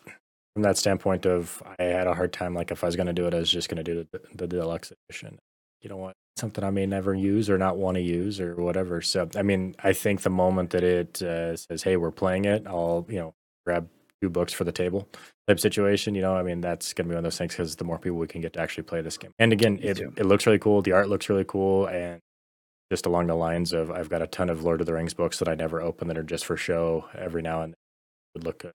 from that standpoint of I had a hard time. Like if I was going to do it, I was just going to do the, the deluxe edition. You know what? Something I may never use or not want to use or whatever. So I mean, I think the moment that it uh, says, "Hey, we're playing it," I'll you know grab two books for the table type situation. You know, I mean, that's going to be one of those things because the more people we can get to actually play this game. And again, it, it looks really cool. The art looks really cool. And just along the lines of, I've got a ton of Lord of the Rings books that I never open that are just for show every now and then would look good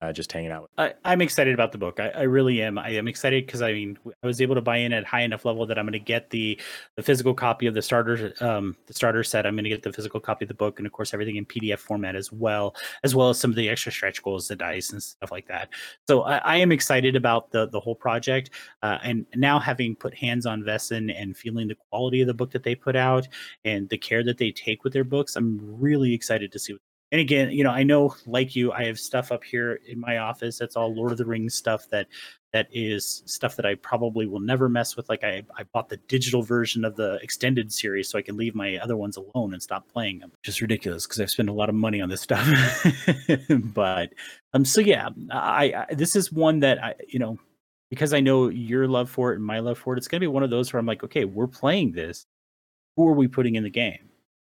uh, just hanging out. With I, am excited about the book. I, I, really am. I am excited because I mean I was able to buy in at high enough level that I'm going to get the the physical copy of the starter um, the starter set. I'm going to get the physical copy of the book and of course everything in PDF format as well, as well as some of the extra stretch goals, the dice and stuff like that. So I, I am excited about the the whole project. Uh, and now having put hands on Vaesen and feeling the quality of the book that they put out and the care that they take with their books, I'm really excited to see what and again, you know, I know like you, I have stuff up here in my office that's all Lord of the Rings stuff that that is stuff that I probably will never mess with. Like I, I bought the digital version of the extended series so I can leave my other ones alone and stop playing them, Just ridiculous because I've spent a lot of money on this stuff. [LAUGHS] but um, so yeah, I, I this is one that I, you know, because I know your love for it and my love for it, it's gonna be one of those where I'm like, okay, we're playing this. Who are we putting in the game?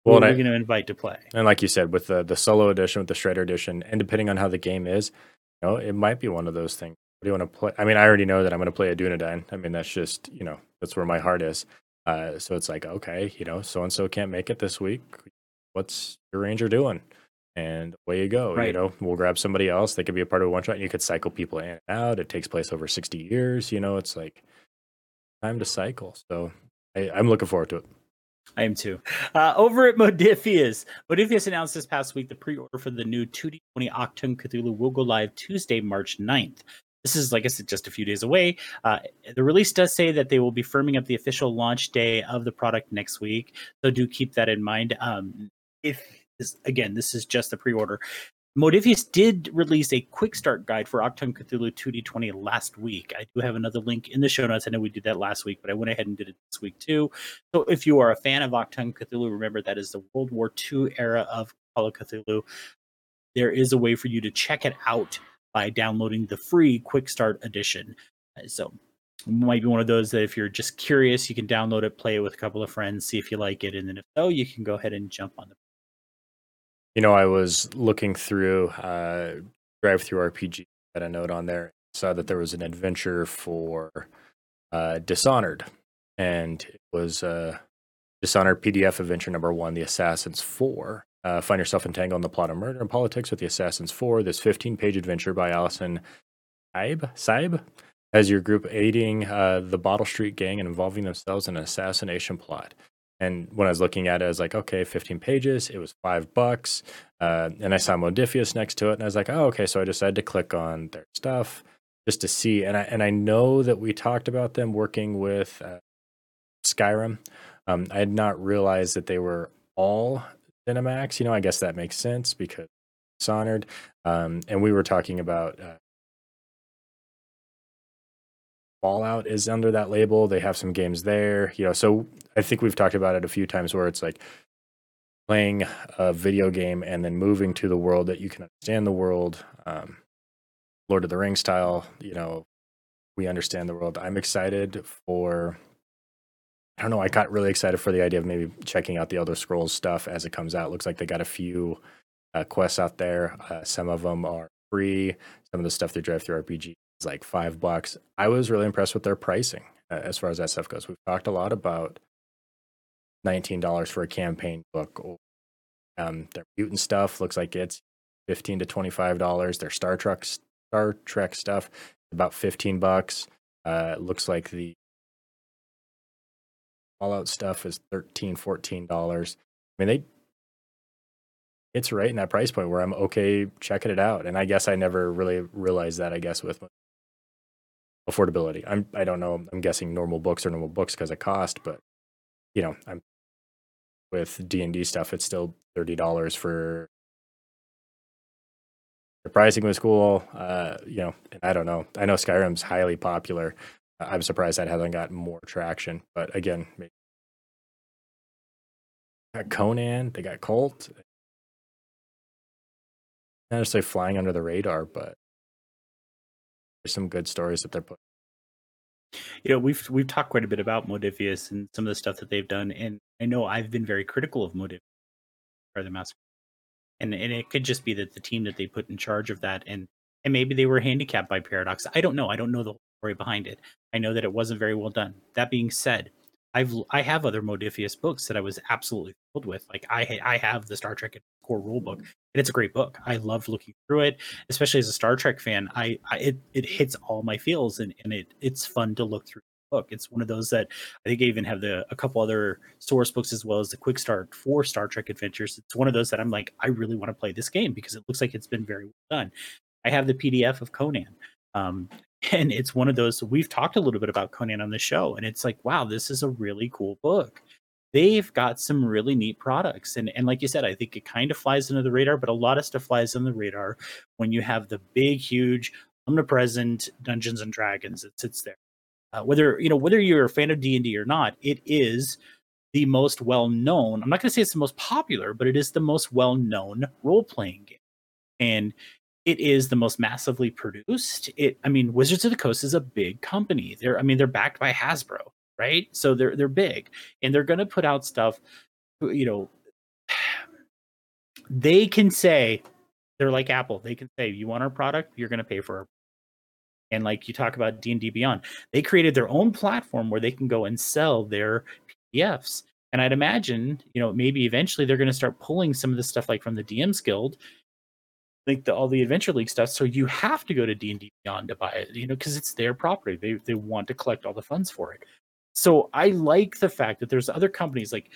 Well, we're going to invite to play. And like you said, with the the solo edition, with the shredder edition, and depending on how the game is, you know, it might be one of those things. What do you want to play? I mean, I already know that I'm going to play a Dunedain. I mean, that's just you know that's where my heart is. Uh, so it's like, okay, you know, so and so can't make it this week. What's your ranger doing? And away you go. Right. You know, we'll grab somebody else. They could be a part of a one shot. You could cycle people in and out. It takes place over 60 years. You know, it's like time to cycle. So I, I'm looking forward to it. I am too. Uh, over at Modiphius, Modiphius announced this past week the pre-order for the new 2D20 Achtung Cthulhu will go live Tuesday, March 9th. This is, like I said, just a few days away. Uh, the release does say that they will be firming up the official launch day of the product next week, so do keep that in mind. Um, if this, again, this is just the pre-order. Modiphius did release a quick start guide for Achtung Cthulhu 2D20 last week. I do have another link in the show notes. I know we did that last week, but I went ahead and did it this week too. So if you are a fan of Achtung Cthulhu, remember that is the World War II era of Call of Cthulhu. There is a way for you to check it out by downloading the free Quick Start edition. Uh, so it might be one of those that if you're just curious, you can download it, play it with a couple of friends, see if you like it, and then if so, you can go ahead and jump on the you know, I was looking through uh, DriveThruRPG, had a note on there, saw that there was an adventure for uh, Dishonored, and it was uh, Dishonored PDF adventure number one, The Assassins Four. Uh, find yourself entangled in the plot of murder and politics with The Assassins Four. This 15-page adventure by Allison Saib, Saib has your group aiding uh, the Bottle Street gang and involving themselves in an assassination plot. And when I was looking at it, I was like, okay, 15 pages. It was five bucks. Uh, and I saw Modiphius next to it. And I was like, oh, okay. So I decided to click on their stuff. just to see. And I and I know that we talked about them working with uh, Skyrim. Um, I had not realized that they were all ZeniMax. You know, I guess that makes sense because Dishonored. Um, and we were talking about uh, Fallout is under that label. They have some games there, you know. So I think we've talked about it a few times where it's like playing a video game and then moving to the world that you can understand the world, um, Lord of the Rings style. You know, we understand the world. I'm excited for. I don't know. I got really excited for the idea of maybe checking out the Elder Scrolls stuff as it comes out. Looks like they got a few uh, quests out there. Uh, some of them are free. Some of the stuff they drive through DriveThruRPG is like five bucks. I was really impressed with their pricing uh, as far as that stuff goes. We've talked a lot about nineteen dollars for a campaign book. Um, their mutant stuff looks like it's fifteen to twenty five dollars. Their Star Trek Star Trek stuff about fifteen bucks. Uh, looks like the Fallout stuff is 13 14 dollars. I mean, they it's right in that price point where I'm okay checking it out. And I guess I never really realized that. I guess with affordability, I'm I don't know. I'm guessing normal books are normal books because of cost, but you know, I'm with D and D stuff. It's still thirty dollars for. The pricing was cool. Uh, you know, I don't know. I know Skyrim's highly popular. I'm surprised that hasn't gotten more traction. But again, maybe. Got Conan, they got Kult, not necessarily flying under the radar, but some good stories that they're putting. You know, we've we've talked quite a bit about Modiphius and some of the stuff that they've done, and I know I've been very critical of Modiphius or the master, and and it could just be that the team that they put in charge of that, and and maybe they were handicapped by Paradox. I don't know. I don't know the story behind it. I know that it wasn't very well done. That being said, I've I have other Modiphius books that I was absolutely thrilled with. Like I I have the Star Trek core rule book, and it's a great book. I loved looking through it, especially as a Star Trek fan. I, I it it hits all my feels, and and it it's fun to look through the book. It's one of those that I think I even have the a couple other source books as well as the quick start for Star Trek Adventures. It's one of those that I'm like I really want to play this game because it looks like it's been very well done. I have the PDF of Conan. Um, and it's one of those we've talked a little bit about Conan on the show, and it's like, wow, this is a really cool book. They've got some really neat products, and and like you said, I think it kind of flies under the radar, but a lot of stuff flies under the radar when you have the big, huge, omnipresent Dungeons and Dragons that sits there. Uh, whether you know whether you're a fan of D and D or not, it is the most well known. I'm not going to say it's the most popular, but it is the most well known role playing game. And it is the most massively produced. It, I mean, Wizards of the Coast is a big company. They're, I mean, they're backed by Hasbro, right? So they're they're big, and they're going to put out stuff. You know, [SIGHS] they can say they're like Apple. They can say, "You want our product? You're going to pay for it." And like you talk about D and D Beyond, they created their own platform where they can go and sell their PDFs. And I'd imagine, you know, maybe eventually they're going to start pulling some of the stuff like from the DM's Guild like the, all the Adventure League stuff. So you have to go to D and D Beyond to buy it, you know, because it's their property. They they want to collect all the funds for it. So I like the fact that there's other companies like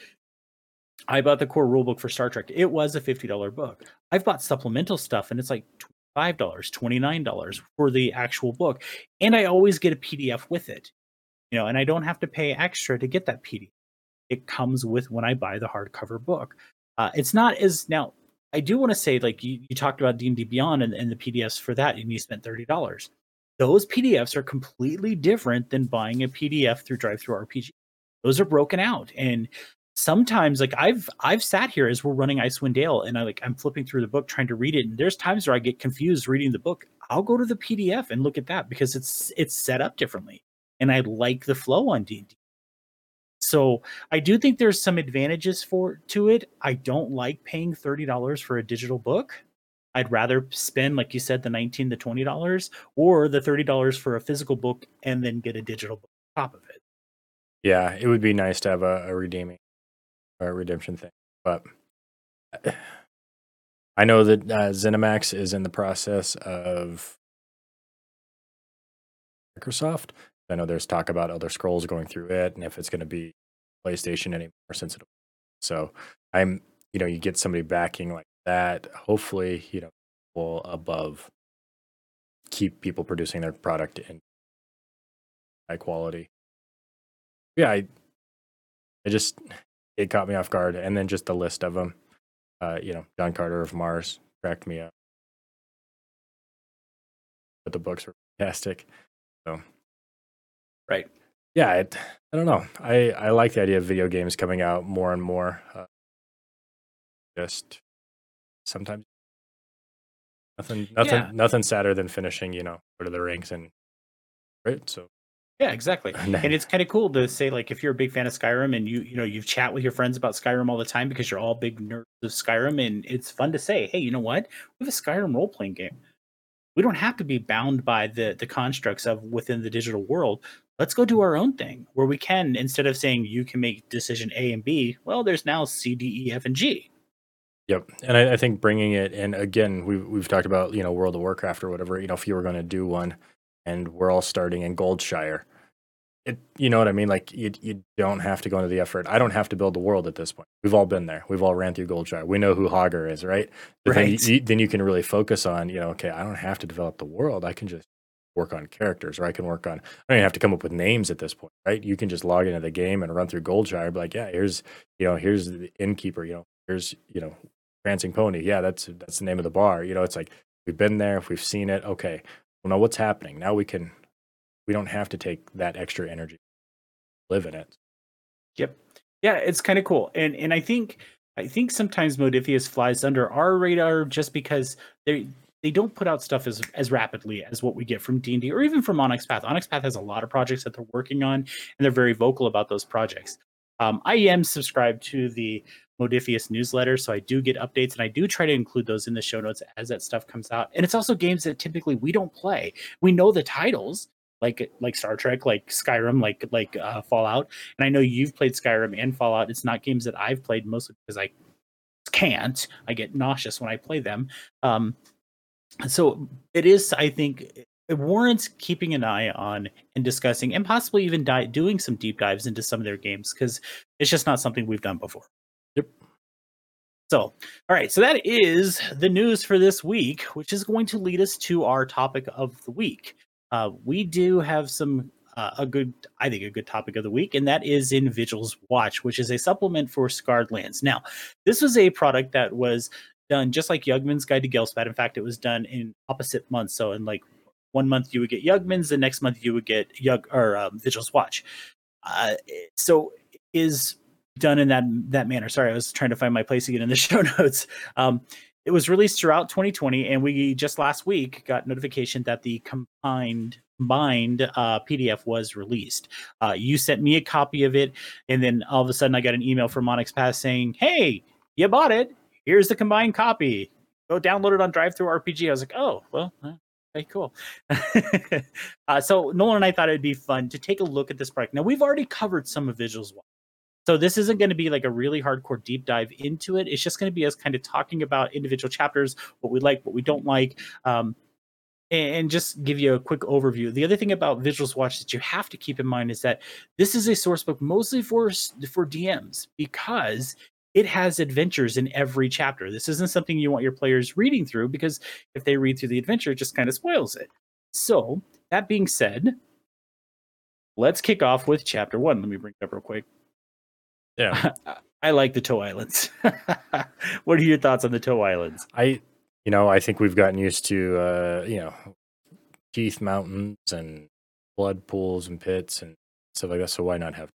I bought the core rulebook for Star Trek. It was a fifty dollar book. I've bought supplemental stuff, and it's like five dollars, twenty nine dollars for the actual book, and I always get a PDF with it. You know, and I don't have to pay extra to get that PDF. It comes with when I buy the hardcover book. Uh, it's not as now I do want to say, like you, you talked about D and D Beyond and, and the PDFs for that, and you spent thirty dollars. Those PDFs are completely different than buying a PDF through Drive Through DriveThruRPG. Those are broken out, and sometimes, like I've I've sat here as we're running Icewind Dale, and I like I'm flipping through the book trying to read it, and there's times where I get confused reading the book. I'll go to the PDF and look at that because it's it's set up differently, and I like the flow on D and D so I do think there's some advantages for to it. I don't like paying thirty dollars for a digital book. I'd rather spend, like you said, the nineteen to twenty dollars or the thirty dollars for a physical book and then get a digital book on top of it. Yeah, it would be nice to have a, a redeeming a redemption thing, but I know that uh, ZeniMax is in the process of Microsoft I know there's talk about Elder Scrolls going through it, and if it's going to be PlayStation anymore since it. So I'm, you know, you get somebody backing like that. Hopefully, you know, well above keep people producing their product in high quality. Yeah, I, I just it caught me off guard, and then just the list of them. Uh, you know, John Carter of Mars cracked me up, but the books were fantastic. So, right, yeah, it, I don't know. I I like the idea of video games coming out more and more. Uh, just sometimes nothing, nothing, yeah. nothing sadder than finishing. You know, Lord of the Rings and right. So yeah, exactly. [LAUGHS] and it's kind of cool to say like if you're a big fan of Skyrim and you you know you've chat with your friends about Skyrim all the time because you're all big nerds of Skyrim and it's fun to say, hey, you know what? We have a Skyrim role playing game. We don't have to be bound by the the constructs of within the digital world. Let's go do our own thing where we can instead of saying you can make decision A and B. Well, there's now C, D, E, F, and G. Yep, and I, I think bringing it and again we've we've talked about you know World of Warcraft or whatever. You know, if you were going to do one and we're all starting in Goldshire. It, you know what I mean? Like you, you don't have to go into the effort. I don't have to build the world at this point. We've all been there. We've all ran through Goldshire. We know who Hogger is, right? Right. Then you, then you can really focus on, you know, okay, I don't have to develop the world. I can just work on characters, or I can work on. I don't even have to come up with names at this point, right? You can just log into the game and run through Goldshire. Be like, yeah, here's, you know, here's the innkeeper. You know, here's, you know, Prancing Pony. Yeah, that's that's the name of the bar. You know, it's like we've been there, we've seen it. Okay, well, now what's happening? Now we can we don't have to take that extra energy live in it yep yeah it's kind of cool and and i think i think sometimes modiphius flies under our radar just because they they don't put out stuff as as rapidly as what we get from D&D or even from Onyx Path. Onyx Path has a lot of projects that they're working on and they're very vocal about those projects. Um, I am subscribed to the Modiphius newsletter, so I do get updates and I do try to include those in the show notes as that stuff comes out. And it's also games that typically we don't play. We know the titles, like like Star Trek, like Skyrim, like like uh, Fallout. And I know you've played Skyrim and Fallout. It's not games that I've played mostly because I can't. I get nauseous when I play them. Um, so it is, I think, it warrants keeping an eye on and discussing, and possibly even di- doing some deep dives into some of their games because it's just not something we've done before. Yep. So, all right. So that is the news for this week, which is going to lead us to our topic of the week uh, we do have some uh, a good, I think, a good topic of the week, and that is in Vigil's Watch, which is a supplement for Scarred Lands. Now, this was a product that was done just like Yugman's Guide to Ghelspad. In fact, it was done in opposite months. So, in like one month you would get Yugman's, the next month you would get Yug or um, Vigil's Watch. Uh, so, is done in that that manner. Sorry, I was trying to find my place again in the [LAUGHS] show notes. Um, it was released throughout 2020, and we just last week got notification that the combined combined uh, PDF was released. Uh, you sent me a copy of it, and then all of a sudden I got an email from Onyx Path saying, "Hey, you bought it. Here's the combined copy. Go download it on DriveThruRPG." I was like, "Oh, well." Okay, cool. [LAUGHS] uh, so Nolan and I thought it'd be fun to take a look at this product. Now we've already covered some of Vigil's Watch, so this isn't going to be like a really hardcore deep dive into it. It's just going to be us kind of talking about individual chapters, what we like, what we don't like, um, and just give you a quick overview. The other thing about Vigil's Watch that you have to keep in mind is that this is a source book mostly for for DMs because it has adventures in every chapter. This isn't something you want your players reading through because if they read through the adventure, it just kind of spoils it. So that being said, let's kick off with chapter one. Let me bring it up real quick. Yeah. [LAUGHS] I like the Toe Islands. [LAUGHS] what are your thoughts on the Toe Islands? I, you know, I think we've gotten used to, uh, you know, teeth mountains and blood pools and pits and stuff like that. So why not have?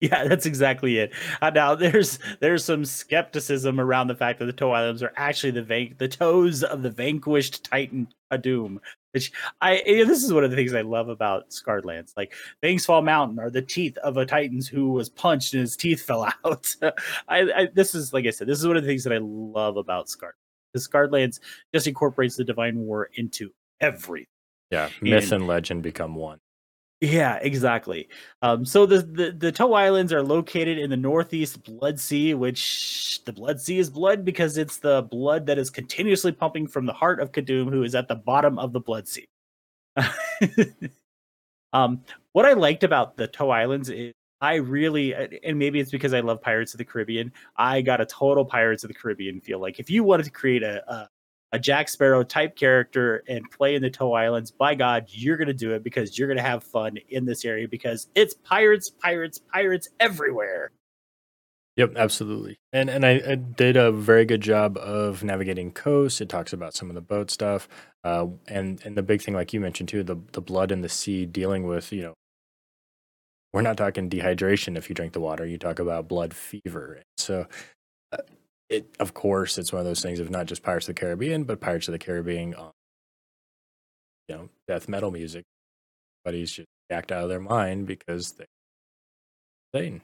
Yeah, that's exactly it. Uh, now, there's there's some skepticism around the fact that the Toe Islands are actually the van- the toes of the vanquished Titan Kadum, which I you know, this is one of the things I love about Scarred Lands. Like Fall Mountain are the teeth of a Titans who was punched and his teeth [LAUGHS] fell out. I, I, this is like I said, this is one of the things that I love about Scarred. The Scarred Lands just incorporates the Divine War into everything. Yeah, myth and, and legend become one. Yeah, exactly. Um, so the, the the Toe Islands are located in the northeast Blood Sea, which the Blood Sea is blood because it's the blood that is continuously pumping from the heart of Kadum, who is at the bottom of the Blood Sea. [LAUGHS] um, what I liked about the Toe Islands is I really, and maybe it's because I love Pirates of the Caribbean. I got a total Pirates of the Caribbean feel. Like if you wanted to create a, a a Jack Sparrow type character and play in the Toe Islands, by God, you're going to do it because you're going to have fun in this area because it's pirates, pirates, pirates everywhere. Yep, absolutely. And and I, I, did a very good job of navigating coast. It talks about some of the boat stuff, uh, and and the big thing, like you mentioned too, the the blood in the sea, dealing with you know, we're not talking dehydration if you drink the water. You talk about blood fever. So, uh, it of course it's one of those things of not just Pirates of the Caribbean, but Pirates of the Caribbean, um, you know, death metal music. But he's just jacked out of their mind because they.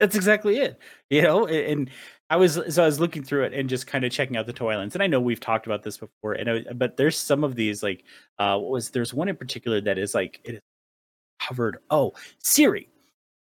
That's exactly it. You know, and I was so I was looking through it and just kind of checking out the toy islands. And I know we've talked about this before, and I, but there's some of these like uh what was there's one in particular that is like it is covered. Oh, Siri.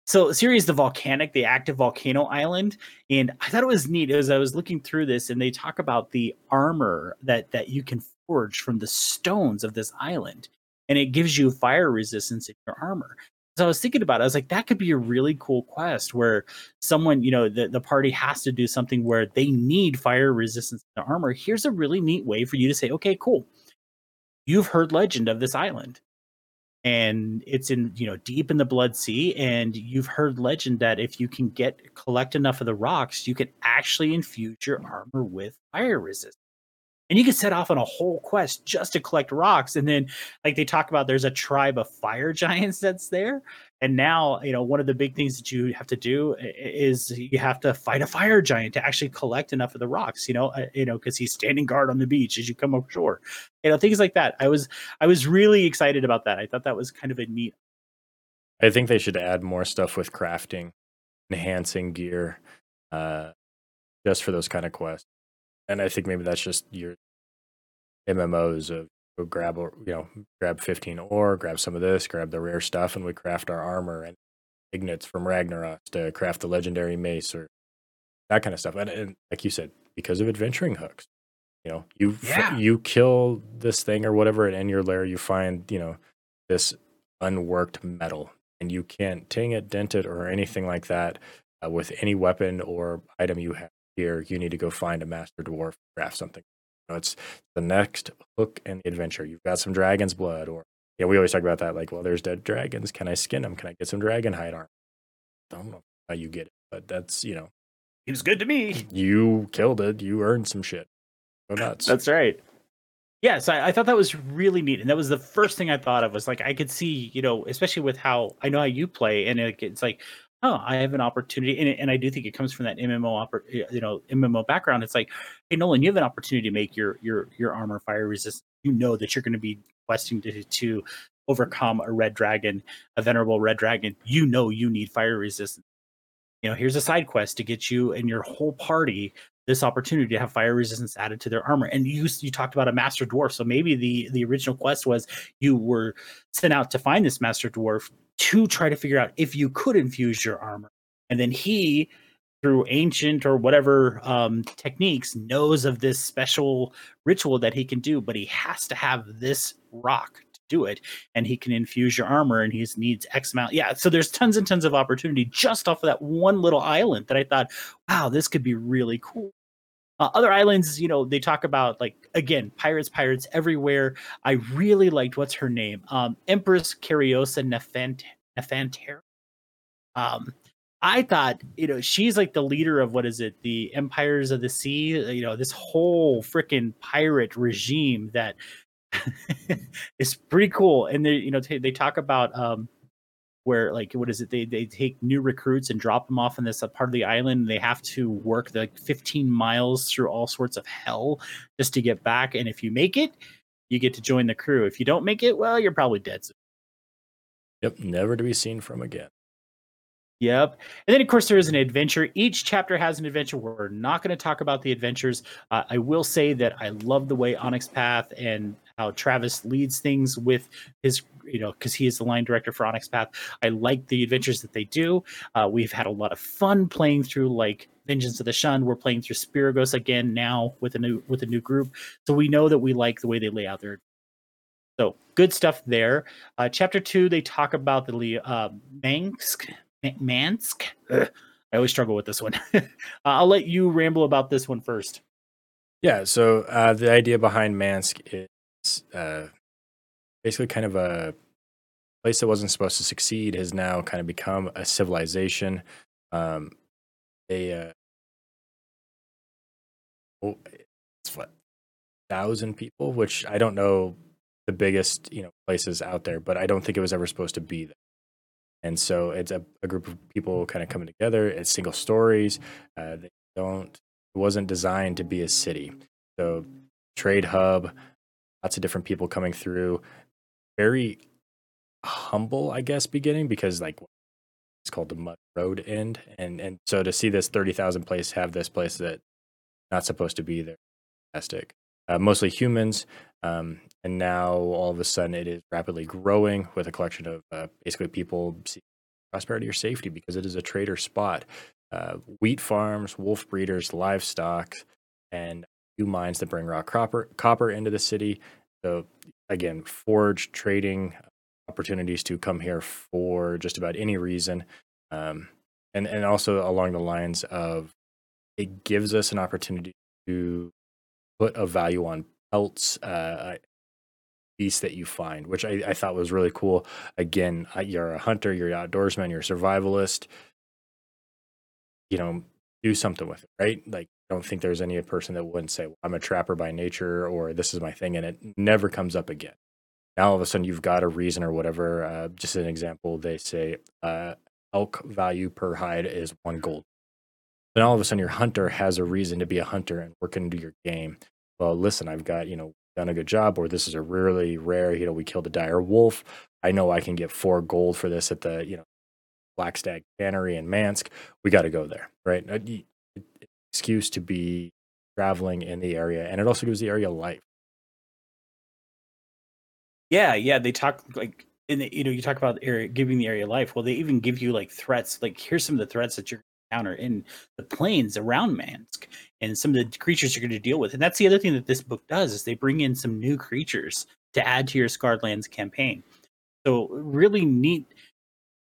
So Siri is the volcanic, the active volcano island, and I thought it was neat as I was looking through this, and they talk about the armor that that you can forge from the stones of this island, and it gives you fire resistance in your armor. So I was thinking about it. I was like, that could be a really cool quest where someone, you know, the, the party has to do something where they need fire resistance in their armor. Here's a really neat way for you to say, okay, cool. You've heard legend of this island. And it's in, you know, deep in the Blood Sea. And you've heard legend that if you can get collect enough of the rocks, you can actually infuse your armor with fire resistance and you can set off on a whole quest just to collect rocks and then like they talk about there's a tribe of fire [LAUGHS] giants that's there and now you know one of the big things that you have to do is you have to fight a fire giant to actually collect enough of the rocks you know uh, you know because he's standing guard on the beach as you come ashore you know things like that. I was i was really excited about that. I thought that was kind of a neat i think they should add more stuff with crafting enhancing gear uh just for those kind of quests. And I think maybe that's just your MMOs of grab you know grab 15 ore, grab some of this, grab the rare stuff, and we craft our armor and ignits from Ragnaros to craft the legendary mace or that kind of stuff. And, and like you said, because of adventuring hooks, you know, you yeah. you kill this thing or whatever, and in your lair you find you know this unworked metal, and you can't ting it, dent it, or anything like that uh, with any weapon or item you have here, you need to go find a master dwarf, craft something. You know, it's the next hook in the adventure. You've got some dragon's blood, or yeah, we always talk about that. Like, well, there's dead dragons. Can I skin them? Can I get some dragon hide armor? I don't know how you get it, but that's you know, seems good to me. [LAUGHS] You killed it. You earned some shit. Go nuts. That's right. Yes, I, I, thought that was really neat, and that was the first thing I thought of. Was like I could see, you know, especially with how I know how you play, and it, it's like oh, I have an opportunity, and, and I do think it comes from that MMO, you know, MMO background. It's like, hey, Nolan, you have an opportunity to make your your your armor fire resistant. You know that you're going to be questing to to overcome a red dragon, a venerable red dragon. You know you need fire resistance. You know, here's a side quest to get you and your whole party this opportunity to have fire resistance added to their armor. And you you talked about a master dwarf, so maybe the the original quest was you were sent out to find this master dwarf to try to figure out if you could infuse your armor. And then he, through ancient or whatever um, techniques, knows of this special ritual that he can do, but he has to have this rock to do it. And he can infuse your armor and he needs X amount. Yeah. So there's tons and tons of opportunity just off of that one little island that I thought, wow, this could be really cool. Uh, other islands, you know, they talk about like again, pirates, pirates everywhere. I really liked what's her name, um, Empress Cariosa Nefant Nefantera. Um, I thought, you know, she's like the leader of what is it, the Empires of the Sea, you know, this whole freaking pirate regime that [LAUGHS] is pretty cool. And they, you know, t- they talk about um, where like what is it they they take new recruits and drop them off in this uh, part of the island they have to work like 15 miles through all sorts of hell just to get back and if you make it you get to join the crew if you don't make it well you're probably dead soon. yep never to be seen from again Yep. And then, of course, there is an adventure. Each chapter has an adventure. We're not going to talk about the adventures. Uh, I will say that I love the way Onyx Path and how Travis leads things with his, you know, because he is the line director for Onyx Path. I like the adventures that they do. Uh, we've had a lot of fun playing through like Vengeance of the Shun. We're playing through Spirogos again now with a new with a new group. So we know that we like the way they lay out their so good stuff there. Uh, chapter two, they talk about the uh, Mansk, Mansk. Ugh, I always struggle with this one. [LAUGHS] uh, I'll let you ramble about this one first. Yeah. So uh, the idea behind Mansk is uh, basically kind of a place that wasn't supposed to succeed has now kind of become a civilization. Um, uh, oh, it's what thousand people, which I don't know the biggest you know places out there, but I don't think it was ever supposed to be there. And so it's a, a group of people kind of coming together. It's single stories. Uh, they don't. It wasn't designed to be a city. So trade hub, lots of different people coming through. Very humble, I guess, beginning because like it's called the Mud Road End, and and so to see this thirty thousand place have this place that not supposed to be there, fantastic. Uh, mostly humans, um, and now all of a sudden it is rapidly growing with a collection of uh, basically people prosperity or safety because it is a trader spot. Uh, wheat farms, wolf breeders, livestock, and new mines that bring raw copper copper into the city. So again, forge trading opportunities to come here for just about any reason. Um, and, and also along the lines of it gives us an opportunity to put a value on pelts, uh, beasts that you find, which I, I thought was really cool. Again, you're a hunter, you're an outdoorsman, you're a survivalist. You know, do something with it, right? Like, don't think there's any person that wouldn't say, well, I'm a trapper by nature or this is my thing. And it never comes up again now all of a sudden you've got a reason or whatever. Uh, just an example, they say uh, elk value per hide is one gold. Then all of a sudden your hunter has a reason to be a hunter and work into your game. Well, listen, I've got you know done a good job, or this is a really rare. You know, we killed a dire wolf. I know I can get four gold for this at the you know Black Stag Cannery in Mansk. We got to go there, right? Excuse to be traveling in the area, and it also gives the area life. Yeah, yeah, they talk like in the, you know you talk about area giving the area life. Well, they even give you like threats. Like here's some of the threats that you're encounter in the plains around Mansk and some of the creatures you're going to deal with. And that's the other thing that this book does is they bring in some new creatures to add to your Scarred Lands campaign. So really neat.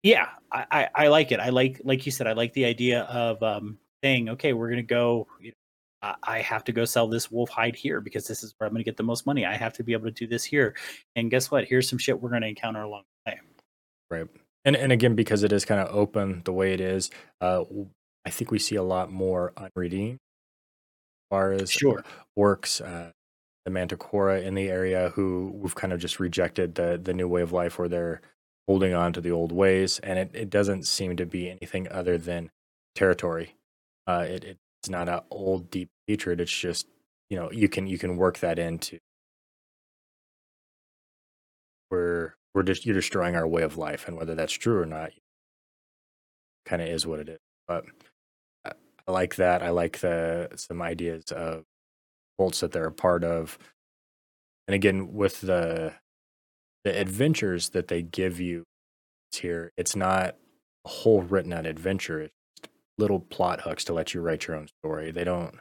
Yeah, I, I, I like it. I like like you said, I like the idea of um, saying, okay, we're going to go. You know, I have to go sell this wolf hide here because this is where I'm going to get the most money. I have to be able to do this here. And guess what? Here's some shit we're going to encounter along the way. Right. And and again, because it is kind of open the way it is, uh, I think we see a lot more unredeemed as far as sure orcs, uh, the Manticora in the area who we've kind of just rejected the the new way of life where they're holding on to the old ways, and it, it doesn't seem to be anything other than territory. Uh, it, it it's not an old deep hatred. It's just you know you can you can work that into we're we're just you're destroying our way of life, and whether that's true or not, kind of is what it is. But I, like that. I like the some ideas of bolts that they're a part of, and again with the the adventures that they give you here, it's not a whole written out adventure little plot hooks to let you write your own story. They don't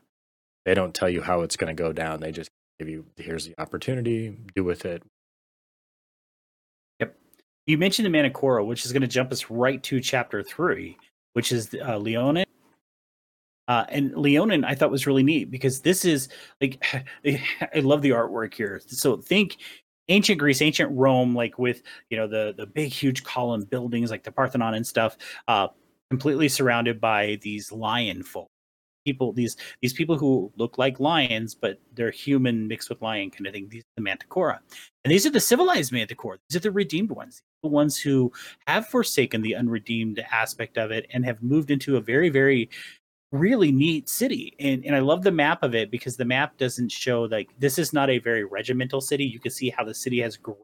they don't tell you how it's going to go down. They just give you here's the opportunity, do with it. Yep. You mentioned the Manticora, which is going to jump us right to chapter three, which is uh, Leonin. Uh, and Leonin, I thought was really neat because this is like [LAUGHS] I love the artwork here. So think ancient Greece, ancient Rome, like with you know the the big huge column buildings like the Parthenon and stuff. Uh, completely surrounded by these lion folk. People these these people who look like lions but they're human mixed with lion kind of thing these are the manticora. And these are the civilized manticora. These are the redeemed ones. The ones who have forsaken the unredeemed aspect of it and have moved into a very very really neat city. And and i love the map of it because the map doesn't show like this is not a very regimental city. You can see how the city has grown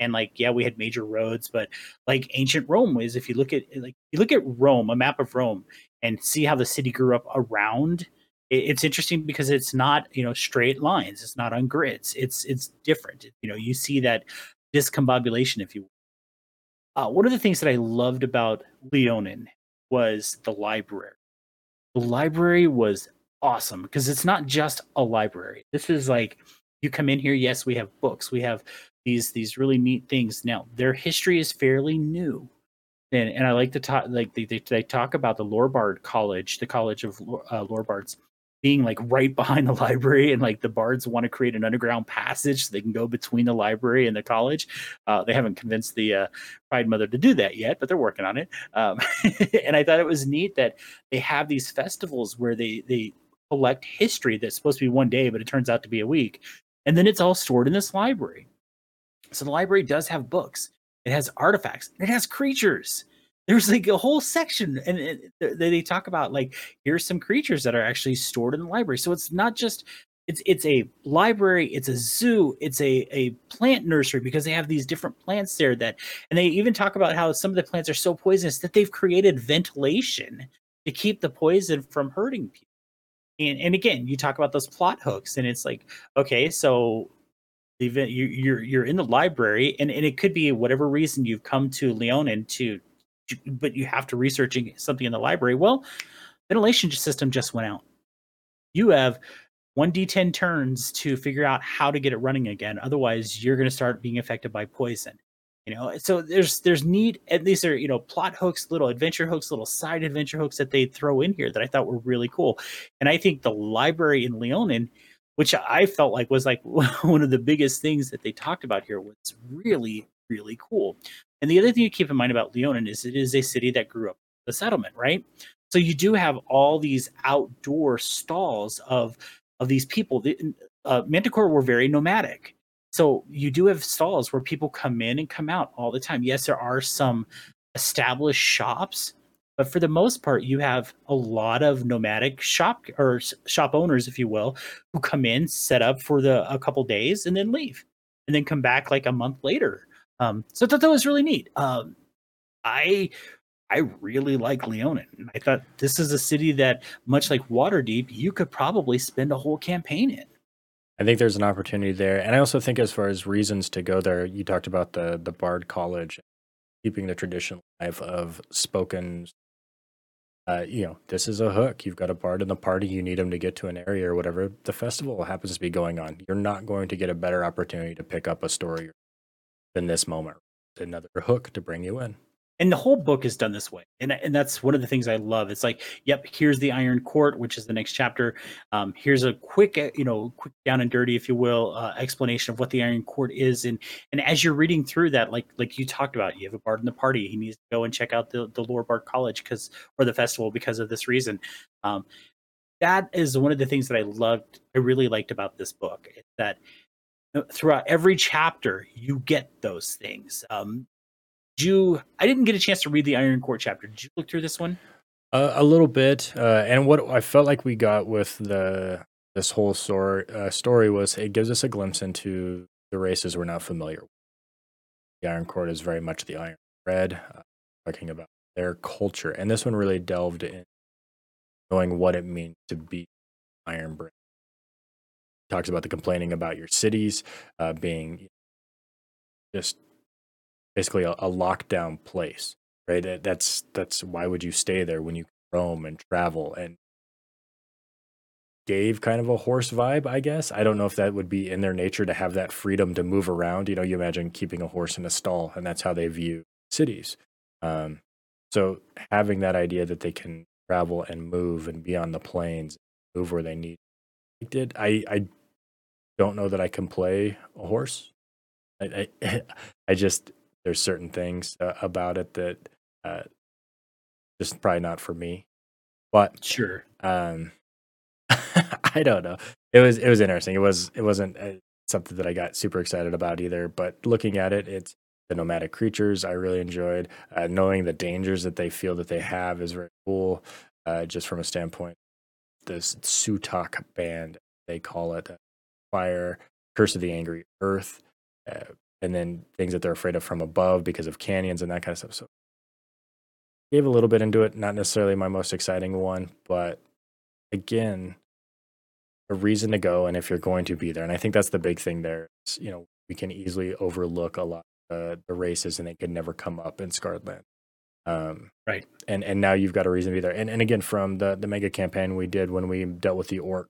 and like yeah we had major roads but like ancient rome is if you look at like you look at rome a map of rome and see how the city grew up around it's interesting because it's not you know straight lines it's not on grids it's it's different you know you see that discombobulation if you will uh, one of the things that i loved about leonin was the library. The library was awesome because it's not just a library this is like you come in here yes we have books we have these these really neat things. Now their history is fairly new, and and I like to talk like they, they, they talk about the Lorbard College, the College of uh, Lorbards, being like right [LAUGHS] behind the library and like the bards want to create an underground passage so they can go between the library and the college. Uh, they haven't convinced the uh, pride mother to do that yet but they're working on it. Um, [LAUGHS] and i thought it was neat that they have these festivals where they they collect history that's supposed to be one day but it turns out to be a week. And then it's all stored in this library so the library does have books. It has artifacts. It has creatures. There's like a whole section and it, they talk about like here's some creatures that are actually stored in the library. So it's not just it's it's a library it's a zoo it's a a plant nursery because they have these different plants there that and they even talk about how some of the plants are so poisonous that they've created ventilation to keep the poison from hurting people. And, and again you talk about those plot hooks and it's like okay so event you, you're you're in the library and, and it could be whatever reason you've come to Leonin to but you have to researching something in the library. Well, ventilation system just went out. You have one d10 turns to figure out how to get it running again. Otherwise, you're going to start being affected by poison. You know, so there's there's need at least are you know plot hooks, little adventure hooks, little side adventure hooks that they throw in here that I thought were really cool. And I think the library in Leonin, which I felt like was like [LAUGHS] one of the biggest things that they talked about here, was really really cool. And the other thing to keep in mind about Leonin is it is a city that grew up the settlement, right? So you do have all these outdoor stalls of of these people. The, uh, Manticore were very nomadic, so you do have stalls where people come in and come out all the time. Yes, there are some established shops, but for the most part, you have a lot of nomadic shop or shop owners, if you will, who come in, set up for the a couple days, and then leave, and then come back like a month later um, so I thought that was really neat. Um, I I really like Leonin. I thought this is a city that, much like Waterdeep, you could probably spend a whole campaign in. I think there's an opportunity there, and I also think as far as reasons to go there, you talked about the the Bard College, keeping the tradition alive of spoken. Uh, you know, this is a hook. You've got a bard in the party. You need him to get to an area or whatever the festival happens to be going on. You're not going to get a better opportunity to pick up a story than this moment. Another hook to bring you in. And the whole book is done this way, and and that's one of the things I love. It's like, yep, here's the Iron Court, which is the next chapter. Um, here's a quick, uh, you know, quick down and dirty, if you will, uh, explanation of what the Iron Court is. And and as you're reading through that, like like you talked about, you have a bard in the party. He needs to go and check out the the Lore Bard College because or the festival because of this reason. Um, that is one of the things that I loved. I really liked about this book. That throughout every chapter you get those things um you i didn't get a chance to read the iron court chapter. Did you look through this one? Uh, a little bit uh, and what i felt like we got with the this whole story, uh, story was it gives us a glimpse into the races we're not familiar with. The iron court is very much the iron red uh, talking about their culture and this one really delved in knowing what it means to be iron brand talks about the complaining about your cities uh, being just basically a, a lockdown place, right? That's that's why would you stay there when you roam and travel and gave kind of a horse vibe, I guess. I don't know if that would be in their nature to have that freedom to move around. You know, you imagine keeping a horse in a stall, and that's how they view cities. Um, so having that idea that they can travel and move and be on the plains, move where they need. I did I I don't know that I can play a horse. I I, [LAUGHS] I just there's certain things uh, about it that uh, just probably not for me. But sure, um, [LAUGHS] I don't know. It was it was interesting. It was it wasn't uh, something that I got super excited about either. But looking at it, it's the nomadic creatures I really enjoyed. Uh, knowing the dangers that they feel that they have is very cool. Uh, just from a standpoint, this Sutok band they call it, uh, fire, curse of the angry earth, uh, and then things that they're afraid of from above because of canyons and that kind of stuff. So gave a little bit into it, not necessarily my most exciting one, but again, a reason to go and if you're going to be there. And I think that's the big thing there. Is, you know, we can easily overlook a lot of the races and they could never come up in Scarred Land. Um, right. And and now you've got a reason to be there. And and again, from the the mega campaign we did when we dealt with the orc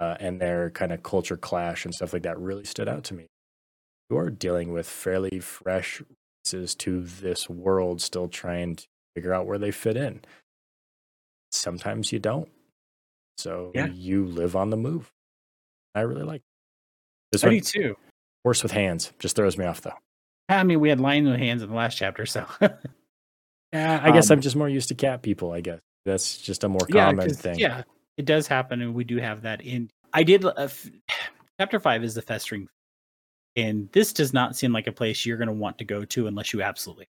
uh, and their kind of culture clash and stuff like that really stood out to me. You are dealing with fairly fresh races to this world, still trying to figure out where they fit in. Sometimes you don't. So yeah. you live on the move. I really like this I one. too. Horse with hands just throws me off though. I mean, we had lion with hands in the last chapter, so. [LAUGHS] yeah, I guess um, I'm just more used to cat people. I guess that's just a more common yeah, thing. Yeah, it does happen, and we do have that in. I did. Uh, [SIGHS] chapter five is the festering, and this does not seem like a place you're going to want to go to unless you absolutely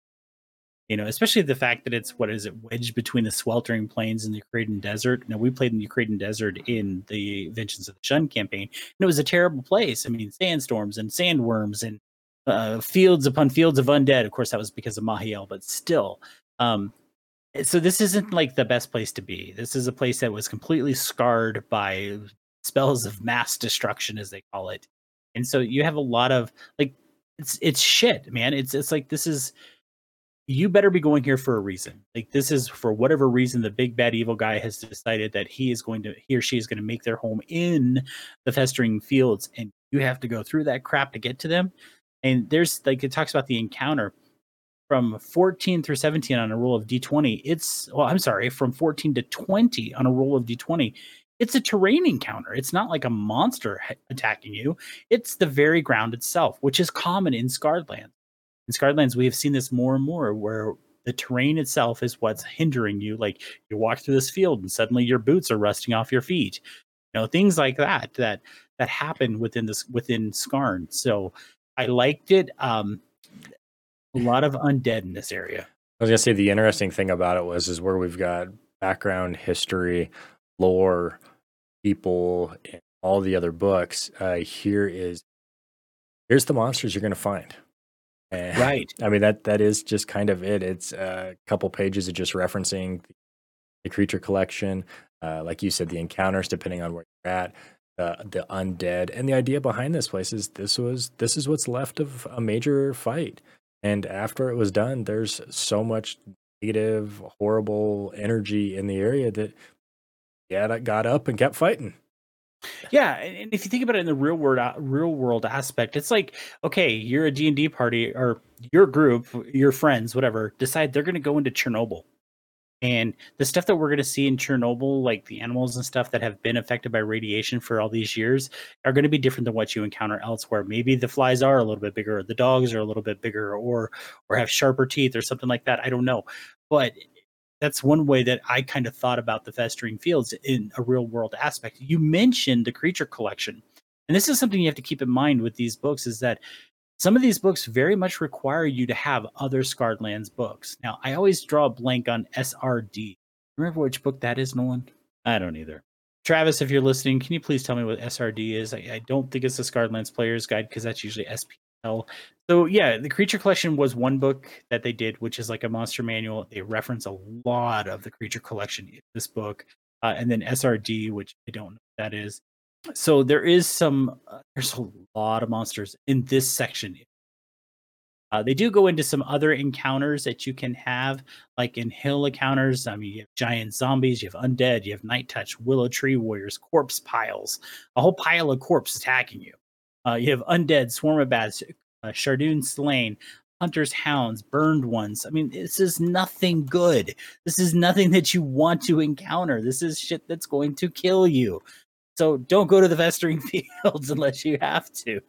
you know, especially the fact that it's what is it wedged between the sweltering plains and the Ukrudan desert. Now we played in the Ukrudan desert in the Vengeance of the Shun campaign, and it was a terrible place. I mean, sandstorms and sandworms and uh, fields upon fields of undead. Of course, that was because of Mahiel, but still. Um, so this isn't like the best place to be. This is a place that was completely scarred by spells of mass destruction, as they call it, and so you have a lot of like it's it's shit, man. It's it's like this is you better be going here for a reason. Like this is for whatever reason the big bad evil guy has decided that he is going to he or she is going to make their home in the festering fields and you have to go through that crap to get to them. And there's like it talks about the encounter from 14 through 17 on a roll of d20. It's well, I'm sorry, from 14 to 20 on a roll of d20. It's a terrain encounter. It's not like a monster attacking you. It's the very ground itself, which is common in Scarred Lands in Scarred we have seen this more and more where the terrain itself is what's hindering you. Like you walk through this field and suddenly your boots are rusting off your feet. You know, things like that that that happen within this within Scarn. So I liked it. Um a lot of undead in this area. I was gonna say the interesting thing about it was is where we've got background, history, lore, people, and all the other books. Uh, here is here's the monsters you're gonna find. [LAUGHS] And, right. I mean that that is just kind of it. It's a couple pages of just referencing the creature collection, uh, like you said, the encounters depending on where you're at, uh, the undead, and the idea behind this place is this was this is what's left of a major fight. And after it was done, there's so much negative, horrible energy in the area that yeah, that got up and kept fighting. Yeah, and if you think about it in the real world uh, real world aspect, it's like okay, you're a D&D party or your group, your friends, whatever, decide they're going to go into Chernobyl. And the stuff that we're going to see in Chernobyl, like the animals and stuff that have been affected by radiation for all these years, are going to be different than what you encounter elsewhere. Maybe the flies are a little bit bigger, or the dogs are a little bit bigger, or or have sharper teeth, or something like that. I don't know, but that's one way that I kind of thought about the festering fields in a real world aspect. You mentioned the creature collection. And this is something you have to keep in mind with these books is that some of these books very much require you to have other Scarred Lands books. Now, I always draw a blank on SRD. Remember which book that is, Nolan? I don't either. Travis, if you're listening, can you please tell me what SRD is? I, I don't think it's the Scarred Lands Player's Guide because that's usually SPL. So yeah, the creature collection was one book that they did, which is like a monster manual. They reference a lot of the creature collection in this book, uh, and then SRD, which I don't know what that is. So there is some. Uh, there's a lot of monsters in this section. Uh, they do go into some other encounters that you can have, like in hill encounters. I mean, you have giant zombies, you have undead, you have night touch, willow tree warriors, corpse piles, a whole pile of corpse attacking you. Uh, you have undead, swarm of bats, uh, Chardun slain, Hunter's hounds, burned ones. I mean, this is nothing good. This is nothing that you want to encounter. This is shit that's going to kill you. So don't go to the festering [LAUGHS] fields unless you have to.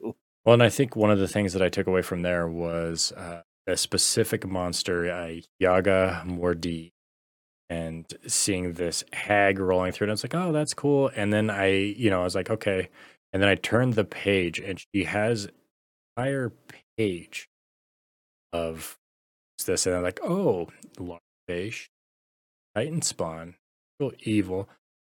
Well, and I think one of the things that I took away from there was uh, a specific monster, uh, Yaga Mordi, and seeing this hag rolling through it. I was like, oh, that's cool. And then I, you know, I was like, okay. And then I turned the page, and she has entire page of this, and I'm like, oh, large fish, Titan spawn, evil,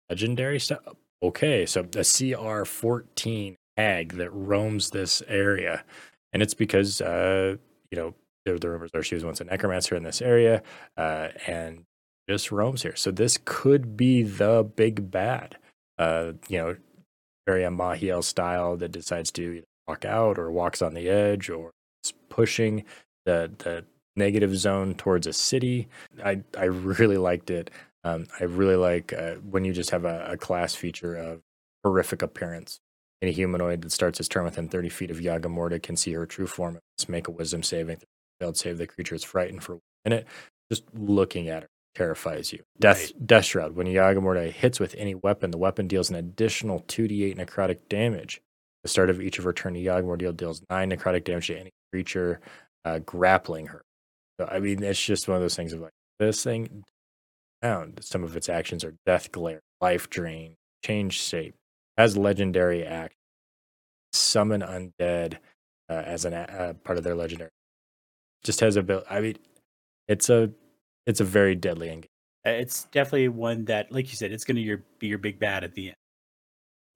legendary stuff. Okay, so a CR 14 hag that roams this area, and it's because uh, you know the, the rumors are she was once a necromancer in this area, uh, and just roams here. So this could be the big bad. Uh, you know, very Mahiel style that decides to walk out or walks on the edge or is pushing the the negative zone towards a city. I I really liked it. Um, I really like uh, when you just have a, a, class feature of horrific appearance. Any humanoid that starts its turn within 30 feet of Yaghamorda can see her true form. Let's make a wisdom saving. Failed save the creature is frightened for a minute. Just looking at her terrifies you. Death right. Death Shroud. When Yagomortai hits with any weapon, the weapon deals an additional 2d8 necrotic damage. The start of each of her turn, Yagomortai deals 9 necrotic damage to any creature uh, grappling her. So, I mean, it's just one of those things of like, this thing, found some of its actions are Death Glare, Life Drain, Change Shape, has legendary act, Summon Undead uh, as an uh, part of their legendary. Just has a bit. I mean, it's a it's a very deadly engagement. Uh, it's definitely one that, like you said, it's going to be your big bad at the end.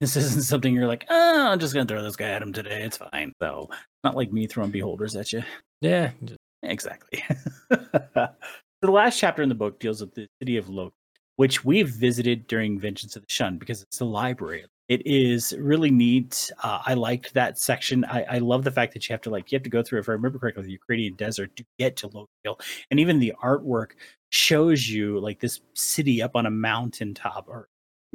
This isn't something you're like, oh, I'm just going to throw this guy at him today. It's fine. So, not like me throwing beholders at you. Yeah, exactly. [LAUGHS] the last chapter in the book deals with the city of Lokiel, which we've visited during Vengeance of the Shun because it's the library it is really neat. Uh, I liked that section. I, I, love the fact that you have to like you have to go through, if I remember correctly, the Ukrudan desert to get to Lokiel, and even the artwork shows you like this city up on a mountaintop or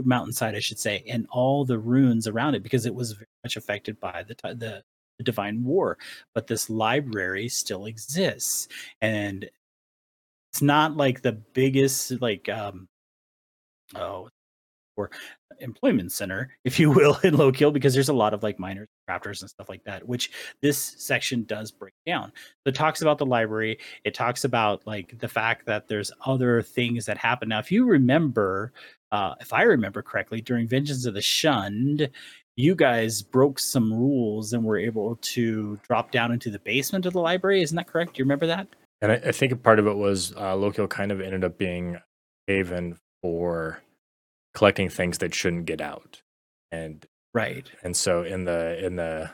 mountainside, I should say, and all the ruins around it because it was very much affected by the the, the divine war. But this library still exists, and it's not like the biggest like um oh or employment center, [LAUGHS] if you will, in Lokiel, because there's a lot of like miners, crafters, and stuff like that, which this section does break down. So it talks about the library. It talks about like the fact that there's other things that happen. Now, if you remember, uh, if I remember correctly, during Vengeance of the Shunned, you guys broke some rules and were able to drop down into the basement of the library. Isn't that correct? Do you remember that? And I, I think a part of it was uh, Lokiel kind of ended up being a haven for collecting things that shouldn't get out and right and so in the in the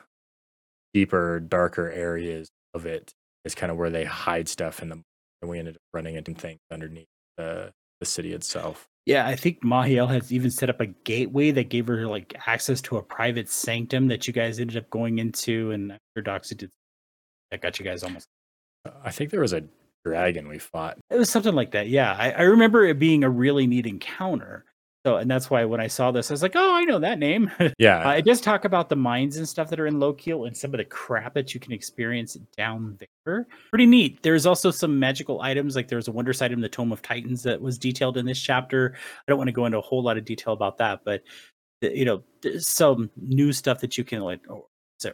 deeper darker areas of it is kind of where they hide stuff in the and we ended up running into things underneath the the city itself yeah i think mahiel has even set up a gateway that gave her like access to a private sanctum that you guys ended up going into and her Doxy did that got you guys almost i think there was a dragon we fought. It was something like that yeah. I, I remember it being a really neat encounter so, and that's why when I saw this, I was like, "Oh, I know that name." [LAUGHS] Yeah, uh, it does talk about the mines and stuff that are in Lokiel and some of the crap that you can experience down there. Pretty neat. There's also some magical items, like there's a wondrous item, the Tome of Titans, that was detailed in this chapter. I don't want to go into a whole lot of detail about that, but you know, some new stuff that you can like. Oh,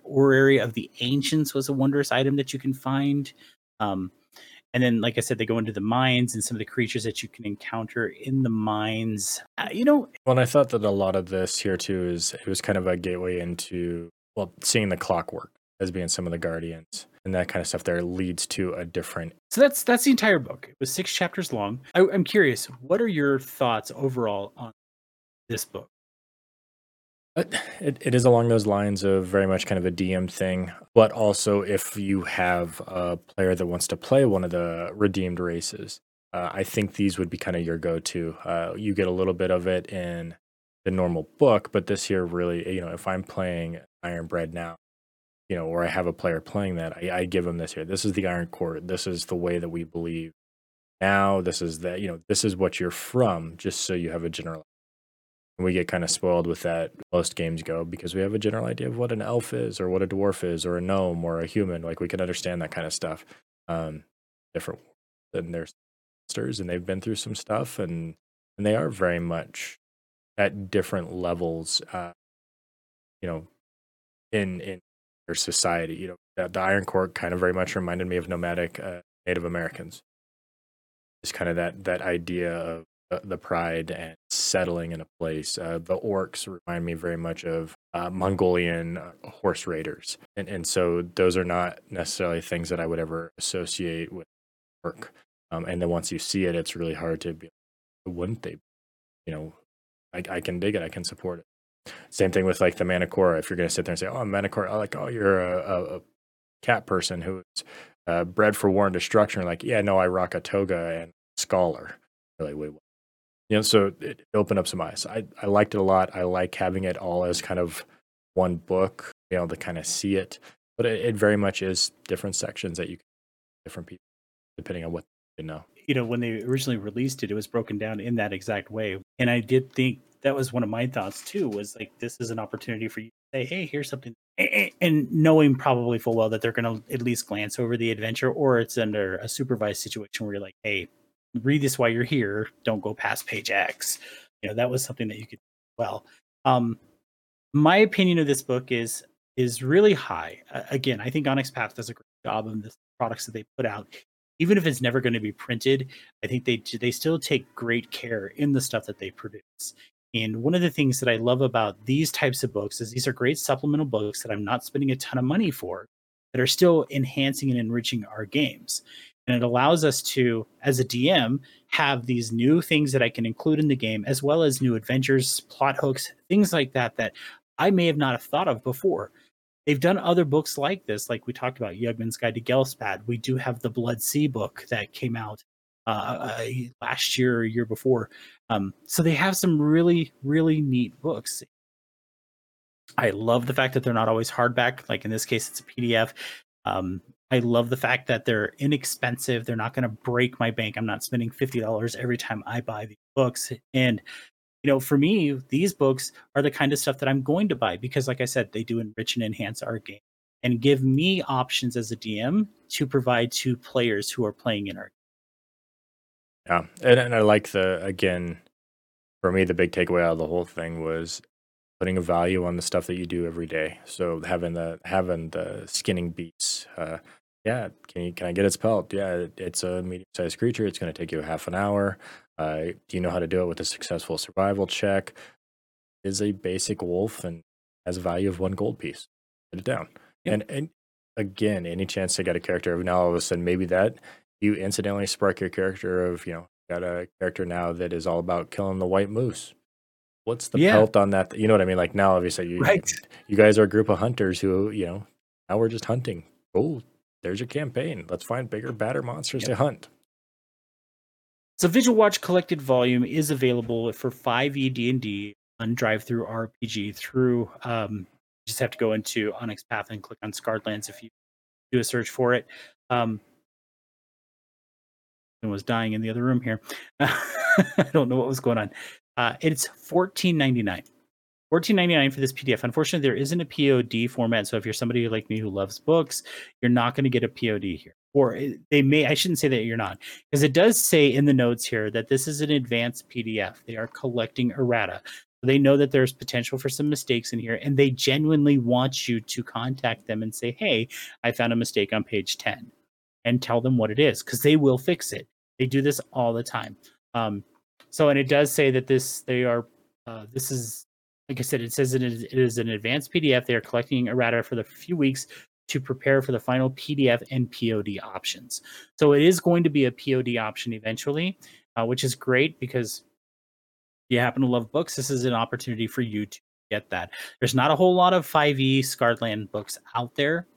Orrery of the Ancients was a wondrous item that you can find. Um, and then like i said they go into the mines and some of the creatures that you can encounter in the mines. Uh, you know well i thought that a lot of this here too is it was kind of a gateway into well seeing the clockwork as being some of the guardians and that kind of stuff there leads to a different so that's that's the entire book. It was six chapters long. I, i'm curious what are your thoughts overall on this book it, it is along those lines of very much kind of a DM thing, but also if you have a player that wants to play one of the redeemed races, uh, I think these would be kind of your go-to. Uh, you get a little bit of it in the normal book, but this here really, you know, if I'm playing Iron Bread now, you know, or I have a player playing that, I, I give them this here. This is the Iron Court. This is the way that we believe now. This is that, you know, this is what you're from, just so you have a general we get kind of spoiled with that most games go because we have a general idea of what an elf is or what a dwarf is or a gnome or a human. Like we can understand that kind of stuff um different than their sisters and they've been through some stuff and and they are very much at different levels uh you know in in their society you know the, the iron court kind of very much reminded me of nomadic uh, native americans. It's kind of that that idea of the pride and settling in a place. Uh, the orcs remind me very much of uh, Mongolian uh, horse raiders, and and so those are not necessarily things that I would ever associate with work. Um, and then once you see it, it's really hard to be. Wouldn't they? You know, I, I can dig it. I can support it. Same thing with like the Manticore. If you're going to sit there and say, "Oh, Manticore," I like, "Oh, you're a, a, cat person who's uh, bred for war and destruction." Like, yeah, no, I rock a toga and scholar. Really, wait? You know, so it opened up some eyes. I, I liked it a lot. I like having it all as kind of one book, be able to kind of see it. But it, it very much is different sections that you can, different people, depending on what you know. You know, when they originally released it, it was broken down in that exact way. And I did think that was one of my thoughts too, was like, this is an opportunity for you to say, hey, here's something. And knowing probably full well that they're going to at least glance over the adventure or it's under a supervised situation where you're like, hey, read this while you're here. Don't go past page X. You know, that was something that you could well. Um, my opinion of this book is is really high. Uh, again, I think Onyx Path does a great job on the products that they put out. Even if it's never going to be printed, I think they they still take great care in the stuff that they produce. And one of the things that I love about these types of books is these are great supplemental books that I'm not spending a ton of money for, that are still enhancing and enriching our games. And it allows us to, as a DM, have these new things that I can include in the game, as well as new adventures, plot hooks, things like that, that I may have not have thought of before. They've done other books like this, like we talked about Yugman's Guide to Ghelspad. We do have the Blood Sea book that came out uh, uh, last year or year before. Um, so they have some really, really neat books. I love the fact that they're not always hardback. Like in this case, it's a PDF. Um, I love the fact that they're inexpensive. They're not going to break my bank. I'm not spending $50 every time I buy these books. And, you know, for me, these books are the kind of stuff that I'm going to buy because, like I said, they do enrich and enhance our game and give me options as a DM to provide to players who are playing in our game. Yeah. And, and I like the, again, for me, the big takeaway out of the whole thing was putting a value on the stuff that you do every day. So having the having the skinning beats, uh, yeah, can you can I get its pelt? Yeah, it's a medium sized creature. It's going to take you half an hour. Uh, do you know how to do it with a successful survival check? Is a basic wolf and has a value of one gold piece. Put it down. Yep. And and again, any chance to get a character of now all of a sudden maybe that you incidentally spark your character of you know got a character now that is all about killing the white moose. What's the yeah. pelt on that? You know what I mean? Like now, obviously, you right. you guys are a group of hunters who you know now we're just hunting. Oh, there's your campaign. Let's find bigger, badder monsters yep. to hunt. So Vigil Watch Collected Volume is available for 5e D&D on DriveThruRPG through RPG through um, you just have to go into Onyx Path and click on Scarred Lands if you do a search for it. Um, was dying in the other room here. [LAUGHS] I don't know what was going on. Uh, it's fourteen ninety nine. Fourteen ninety nine for this PDF. Unfortunately, there isn't a POD format. So if you're somebody like me who loves books, you're not going to get a POD here. Or they may. I shouldn't say that you're not, because it does say in the notes here that this is an advanced PDF. They are collecting errata. They know that there's potential for some mistakes in here, and they genuinely want you to contact them and say, "Hey, I found a mistake on page 10, and tell them what it is, because they will fix it. They do this all the time. Um, so, and it does say that this they are uh, this is like I said, it says it is, an advanced PDF. They are collecting errata for the few weeks to prepare for the final PDF and POD options. So it is going to be a POD option eventually, uh, which is great because if you happen to love books, this is an opportunity for you to get that. There's not a whole lot of 5e Scarred Land books out there.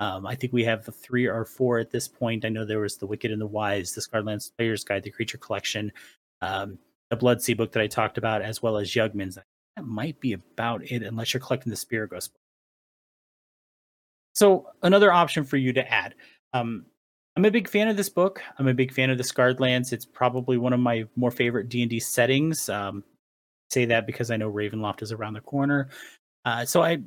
Um, I think we have three or four at this point. I know there was the Wicked and the Wise, the Scarred Lands Player's Guide, the Creature Collection, um, the Blood Sea book that I talked about, as well as Yugman's. That might be about it, unless you're collecting the Spiroghost book. So another option for you to add. Um, I'm a big fan of this book. I'm a big fan of the Scarred Lands. It's probably one of my more favorite D and D settings. Um, say that because I know Ravenloft is around the corner. Uh, so I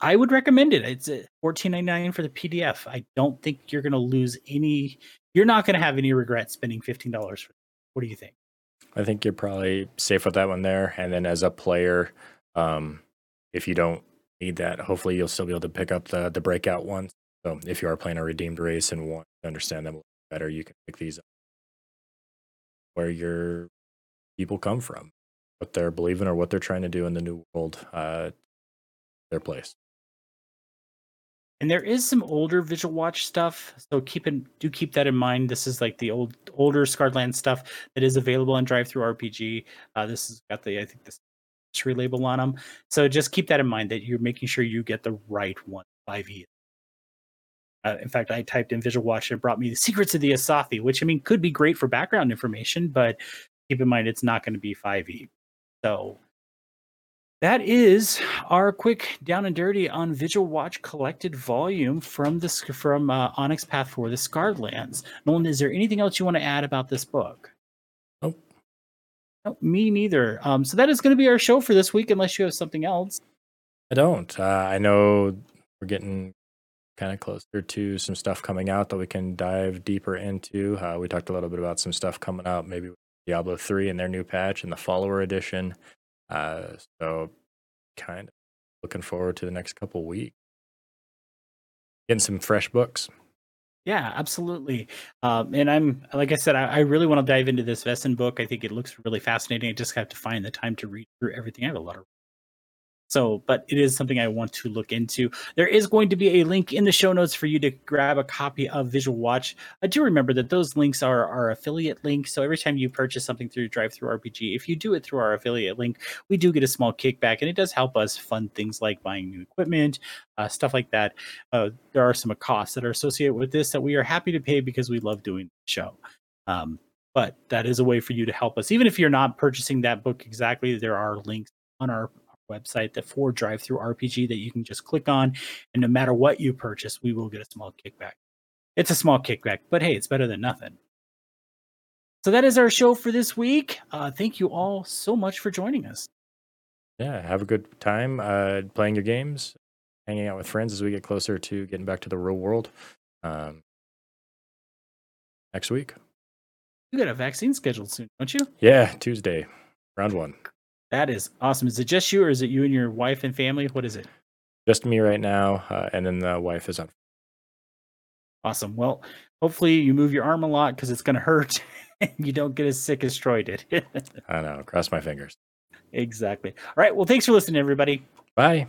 I would recommend it. It's fourteen ninety nine for the PDF. I don't think you're going to lose any. You're not going to have any regrets spending fifteen dollars. What do you think? I think you're probably safe with that one there. And then as a player, um, if you don't need that, hopefully you'll still be able to pick up the the breakout ones. So if you are playing a redeemed race and want to understand them better, you can pick these up. Where your people come from, what they're believing or what they're trying to do in the new world, uh, their place. And there is some older Vigil Watch stuff, so keep in do keep that in mind. This is like the old older Scarred Land stuff that is available on DriveThruRPG. Uh, this has got the I think the tree label on them, so just keep that in mind that you're making sure you get the right one. 5e. Uh, in fact, I typed in Vigil Watch and it brought me the Secrets of the Asaatthi, which I mean could be great for background information, but keep in mind it's not going to be 5e. So that is our quick down and dirty on Vigil Watch collected volume from this from uh, Onyx Path for the Scarred Lands. Nolan, is there anything else you want to add about this book? Nope. nope me neither. Um, so that is going to be our show for this week, unless you have something else. I don't. Uh, I know we're getting kind of closer to some stuff coming out that we can dive deeper into. Uh, we talked a little bit about some stuff coming out, maybe Diablo 3 and their new patch and the follower edition. Uh, so, kind of looking forward to the next couple weeks. Getting some fresh books. Yeah, absolutely. Um, and I'm like I said, I, I really want to dive into this Vaesen book. I think it looks really fascinating. I just have to find the time to read through everything. I have a lot of so, but it is something I want to look into. There is going to be a link in the show notes for you to grab a copy of Vigil Watch. I do remember that those links are our affiliate links. So every time you purchase something through DriveThruRPG, if you do it through our affiliate link, we do get a small kickback, and it does help us fund things like buying new equipment, uh, stuff like that. Uh, there are some costs that are associated with this that we are happy to pay because we love doing the show. Um, but that is a way for you to help us. Even if you're not purchasing that book exactly, there are links on our website that for DriveThruRPG that you can just click on. And no matter what you purchase, we will get a small kickback. It's a small kickback, but hey, it's better than nothing. So that is our show for this week. Uh, thank you all so much for joining us. Yeah, have a good time uh, playing your games, hanging out with friends as we get closer to getting back to the real world um, next week. You got a vaccine scheduled soon, don't you? Yeah, Tuesday, round one. That is awesome. Is it just you, or is it you and your wife and family? What is it? Just me right now, uh, and then the wife is on. Awesome. Well, hopefully you move your arm a lot because it's going to hurt. [LAUGHS] And you don't get as sick as Troy did. [LAUGHS] I know. Cross my fingers. Exactly. All right. Well, thanks for listening, everybody. Bye.